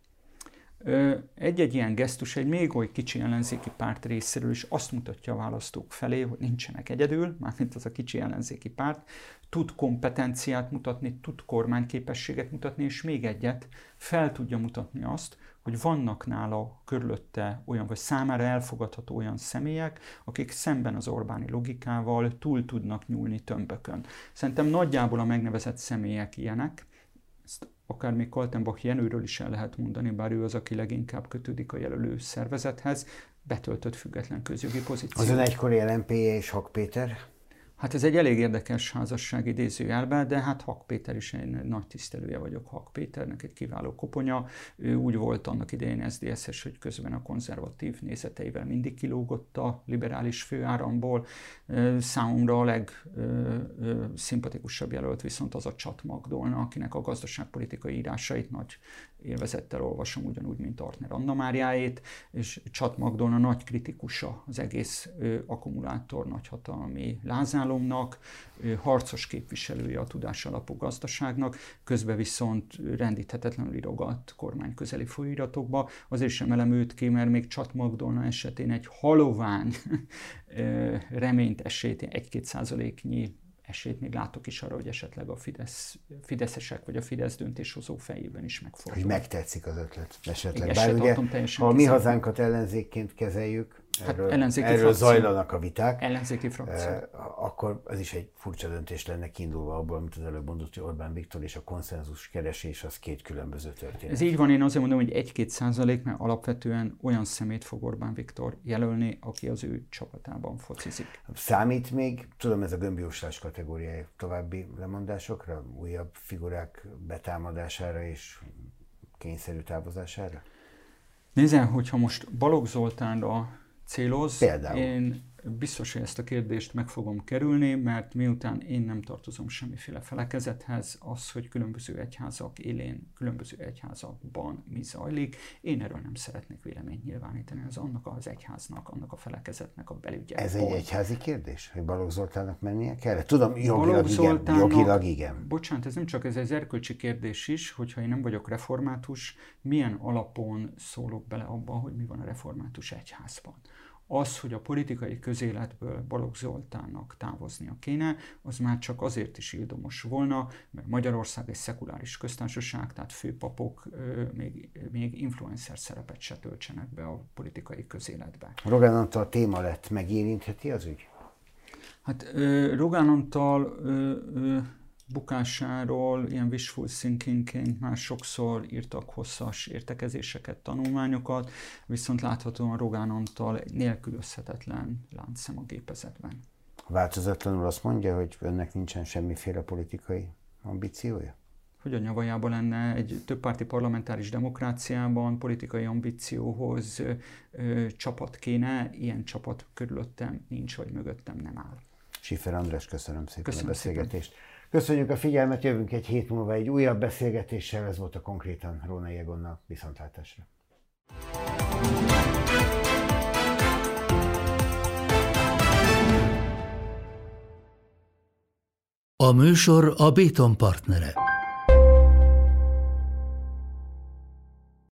Speaker 1: Egy-egy ilyen gesztus egy még oly kicsi ellenzéki párt részéről is azt mutatja a választók felé, hogy nincsenek egyedül, mármint az a kicsi ellenzéki párt, tud kompetenciát mutatni, tud kormányképességet mutatni, és még egyet, fel tudja mutatni azt, hogy vannak nála körülötte olyan, vagy számára elfogadható olyan személyek, akik szemben az Orbáni logikával túl tudnak nyúlni tömbökön. Szerintem nagyjából a megnevezett személyek ilyenek, ezt akár még Kaltenbach Jenőről is el lehet mondani, bár ő az, aki leginkább kötődik a jelölő szervezethez, betöltött független közjogi pozíció.
Speaker 2: Az ön egykori lmp és Hak Péter?
Speaker 1: Hát ez egy elég érdekes házasság idézőjelben, de hát Hak Péter is egy nagy tisztelője vagyok Hak Péternek, egy kiváló koponya. Ő úgy volt annak idején SZDSZ-es, hogy közben a konzervatív nézeteivel mindig kilógott a liberális főáramból. Számomra a legszimpatikusabb jelölt viszont az a Csat Magdolna, akinek a gazdaságpolitikai írásait nagy élvezettel olvasom, ugyanúgy, mint Artner Anna Máriáét, és Csat Magdolna nagy kritikusa az egész ö, akkumulátor nagyhatalmi lázálomnak, ö, harcos képviselője a tudás alapú gazdaságnak, közben viszont rendíthetetlenül irogat kormányközeli folyóiratokba. Azért sem emelem őt ki, mert még Csat Magdolna esetén egy halovány reményt esélyt, egy-két százaléknyi esélyt még látok is arra, hogy esetleg a Fidesz, fideszesek vagy a Fidesz döntéshozó fejében is megfordul.
Speaker 2: Hogy megtetszik az ötlet esetleg. Bár ugye, ha a mi hazánkat ellenzékként kezeljük, Hát erről, ellenzéki erről frakció. zajlanak a viták.
Speaker 1: Ellenzéki frakció. Eh,
Speaker 2: akkor ez is egy furcsa döntés lenne kiindulva abból, amit az előbb mondott, hogy Orbán Viktor és a konszenzus keresés az két különböző történet.
Speaker 1: Ez így van, én azért mondom, hogy egy-két százalék, mert alapvetően olyan szemét fog Orbán Viktor jelölni, aki az ő csapatában focizik.
Speaker 2: Számít még, tudom, ez a gömbjóslás kategóriája további lemondásokra, újabb figurák betámadására és kényszerű távozására?
Speaker 1: Nézzel, hogyha most Balogh Zoltánra céloz.
Speaker 2: Például.
Speaker 1: Én biztos, hogy ezt a kérdést meg fogom kerülni, mert miután én nem tartozom semmiféle felekezethez, az, hogy különböző egyházak élén, különböző egyházakban mi zajlik, én erről nem szeretnék véleményt nyilvánítani, ez annak az egyháznak, annak a felekezetnek a belügye.
Speaker 2: Ez egy egyházi kérdés, hogy Balogh Zoltánnak mennie kell? Tudom, jogilag igen, jogilag igen.
Speaker 1: Bocsánat, ez nem csak ez egy erkölcsi kérdés is, hogyha én nem vagyok református, milyen alapon szólok bele abba, hogy mi van a református egyházban az, hogy a politikai közéletből Balogh Zoltánnak távoznia kéne, az már csak azért is ildomos volna, mert Magyarország egy szekuláris köztársaság, tehát főpapok még, még influencer szerepet se töltsenek be a politikai közéletbe.
Speaker 2: Rogán Antal téma lett, megérintheti az ügy?
Speaker 1: Hát Rogán Antal bukásáról ilyen wishful thinkingként már sokszor írtak hosszas értekezéseket, tanulmányokat, viszont láthatóan Rogán Antal nélkülözhetetlen láncszem a gépezetben.
Speaker 2: Változatlanul azt mondja, hogy önnek nincsen semmiféle politikai ambíciója?
Speaker 1: hogy a nyavajában lenne egy többpárti parlamentáris demokráciában politikai ambícióhoz ö, csapat kéne, ilyen csapat körülöttem nincs, vagy mögöttem nem áll.
Speaker 2: Sifer András, köszönöm szépen köszönöm a beszélgetést. Szépen. Köszönjük a figyelmet, jövünk egy hét múlva egy újabb beszélgetéssel, ez volt a konkrétan Róna Jegonnal. Viszontlátásra!
Speaker 3: A műsor a Béton partnere.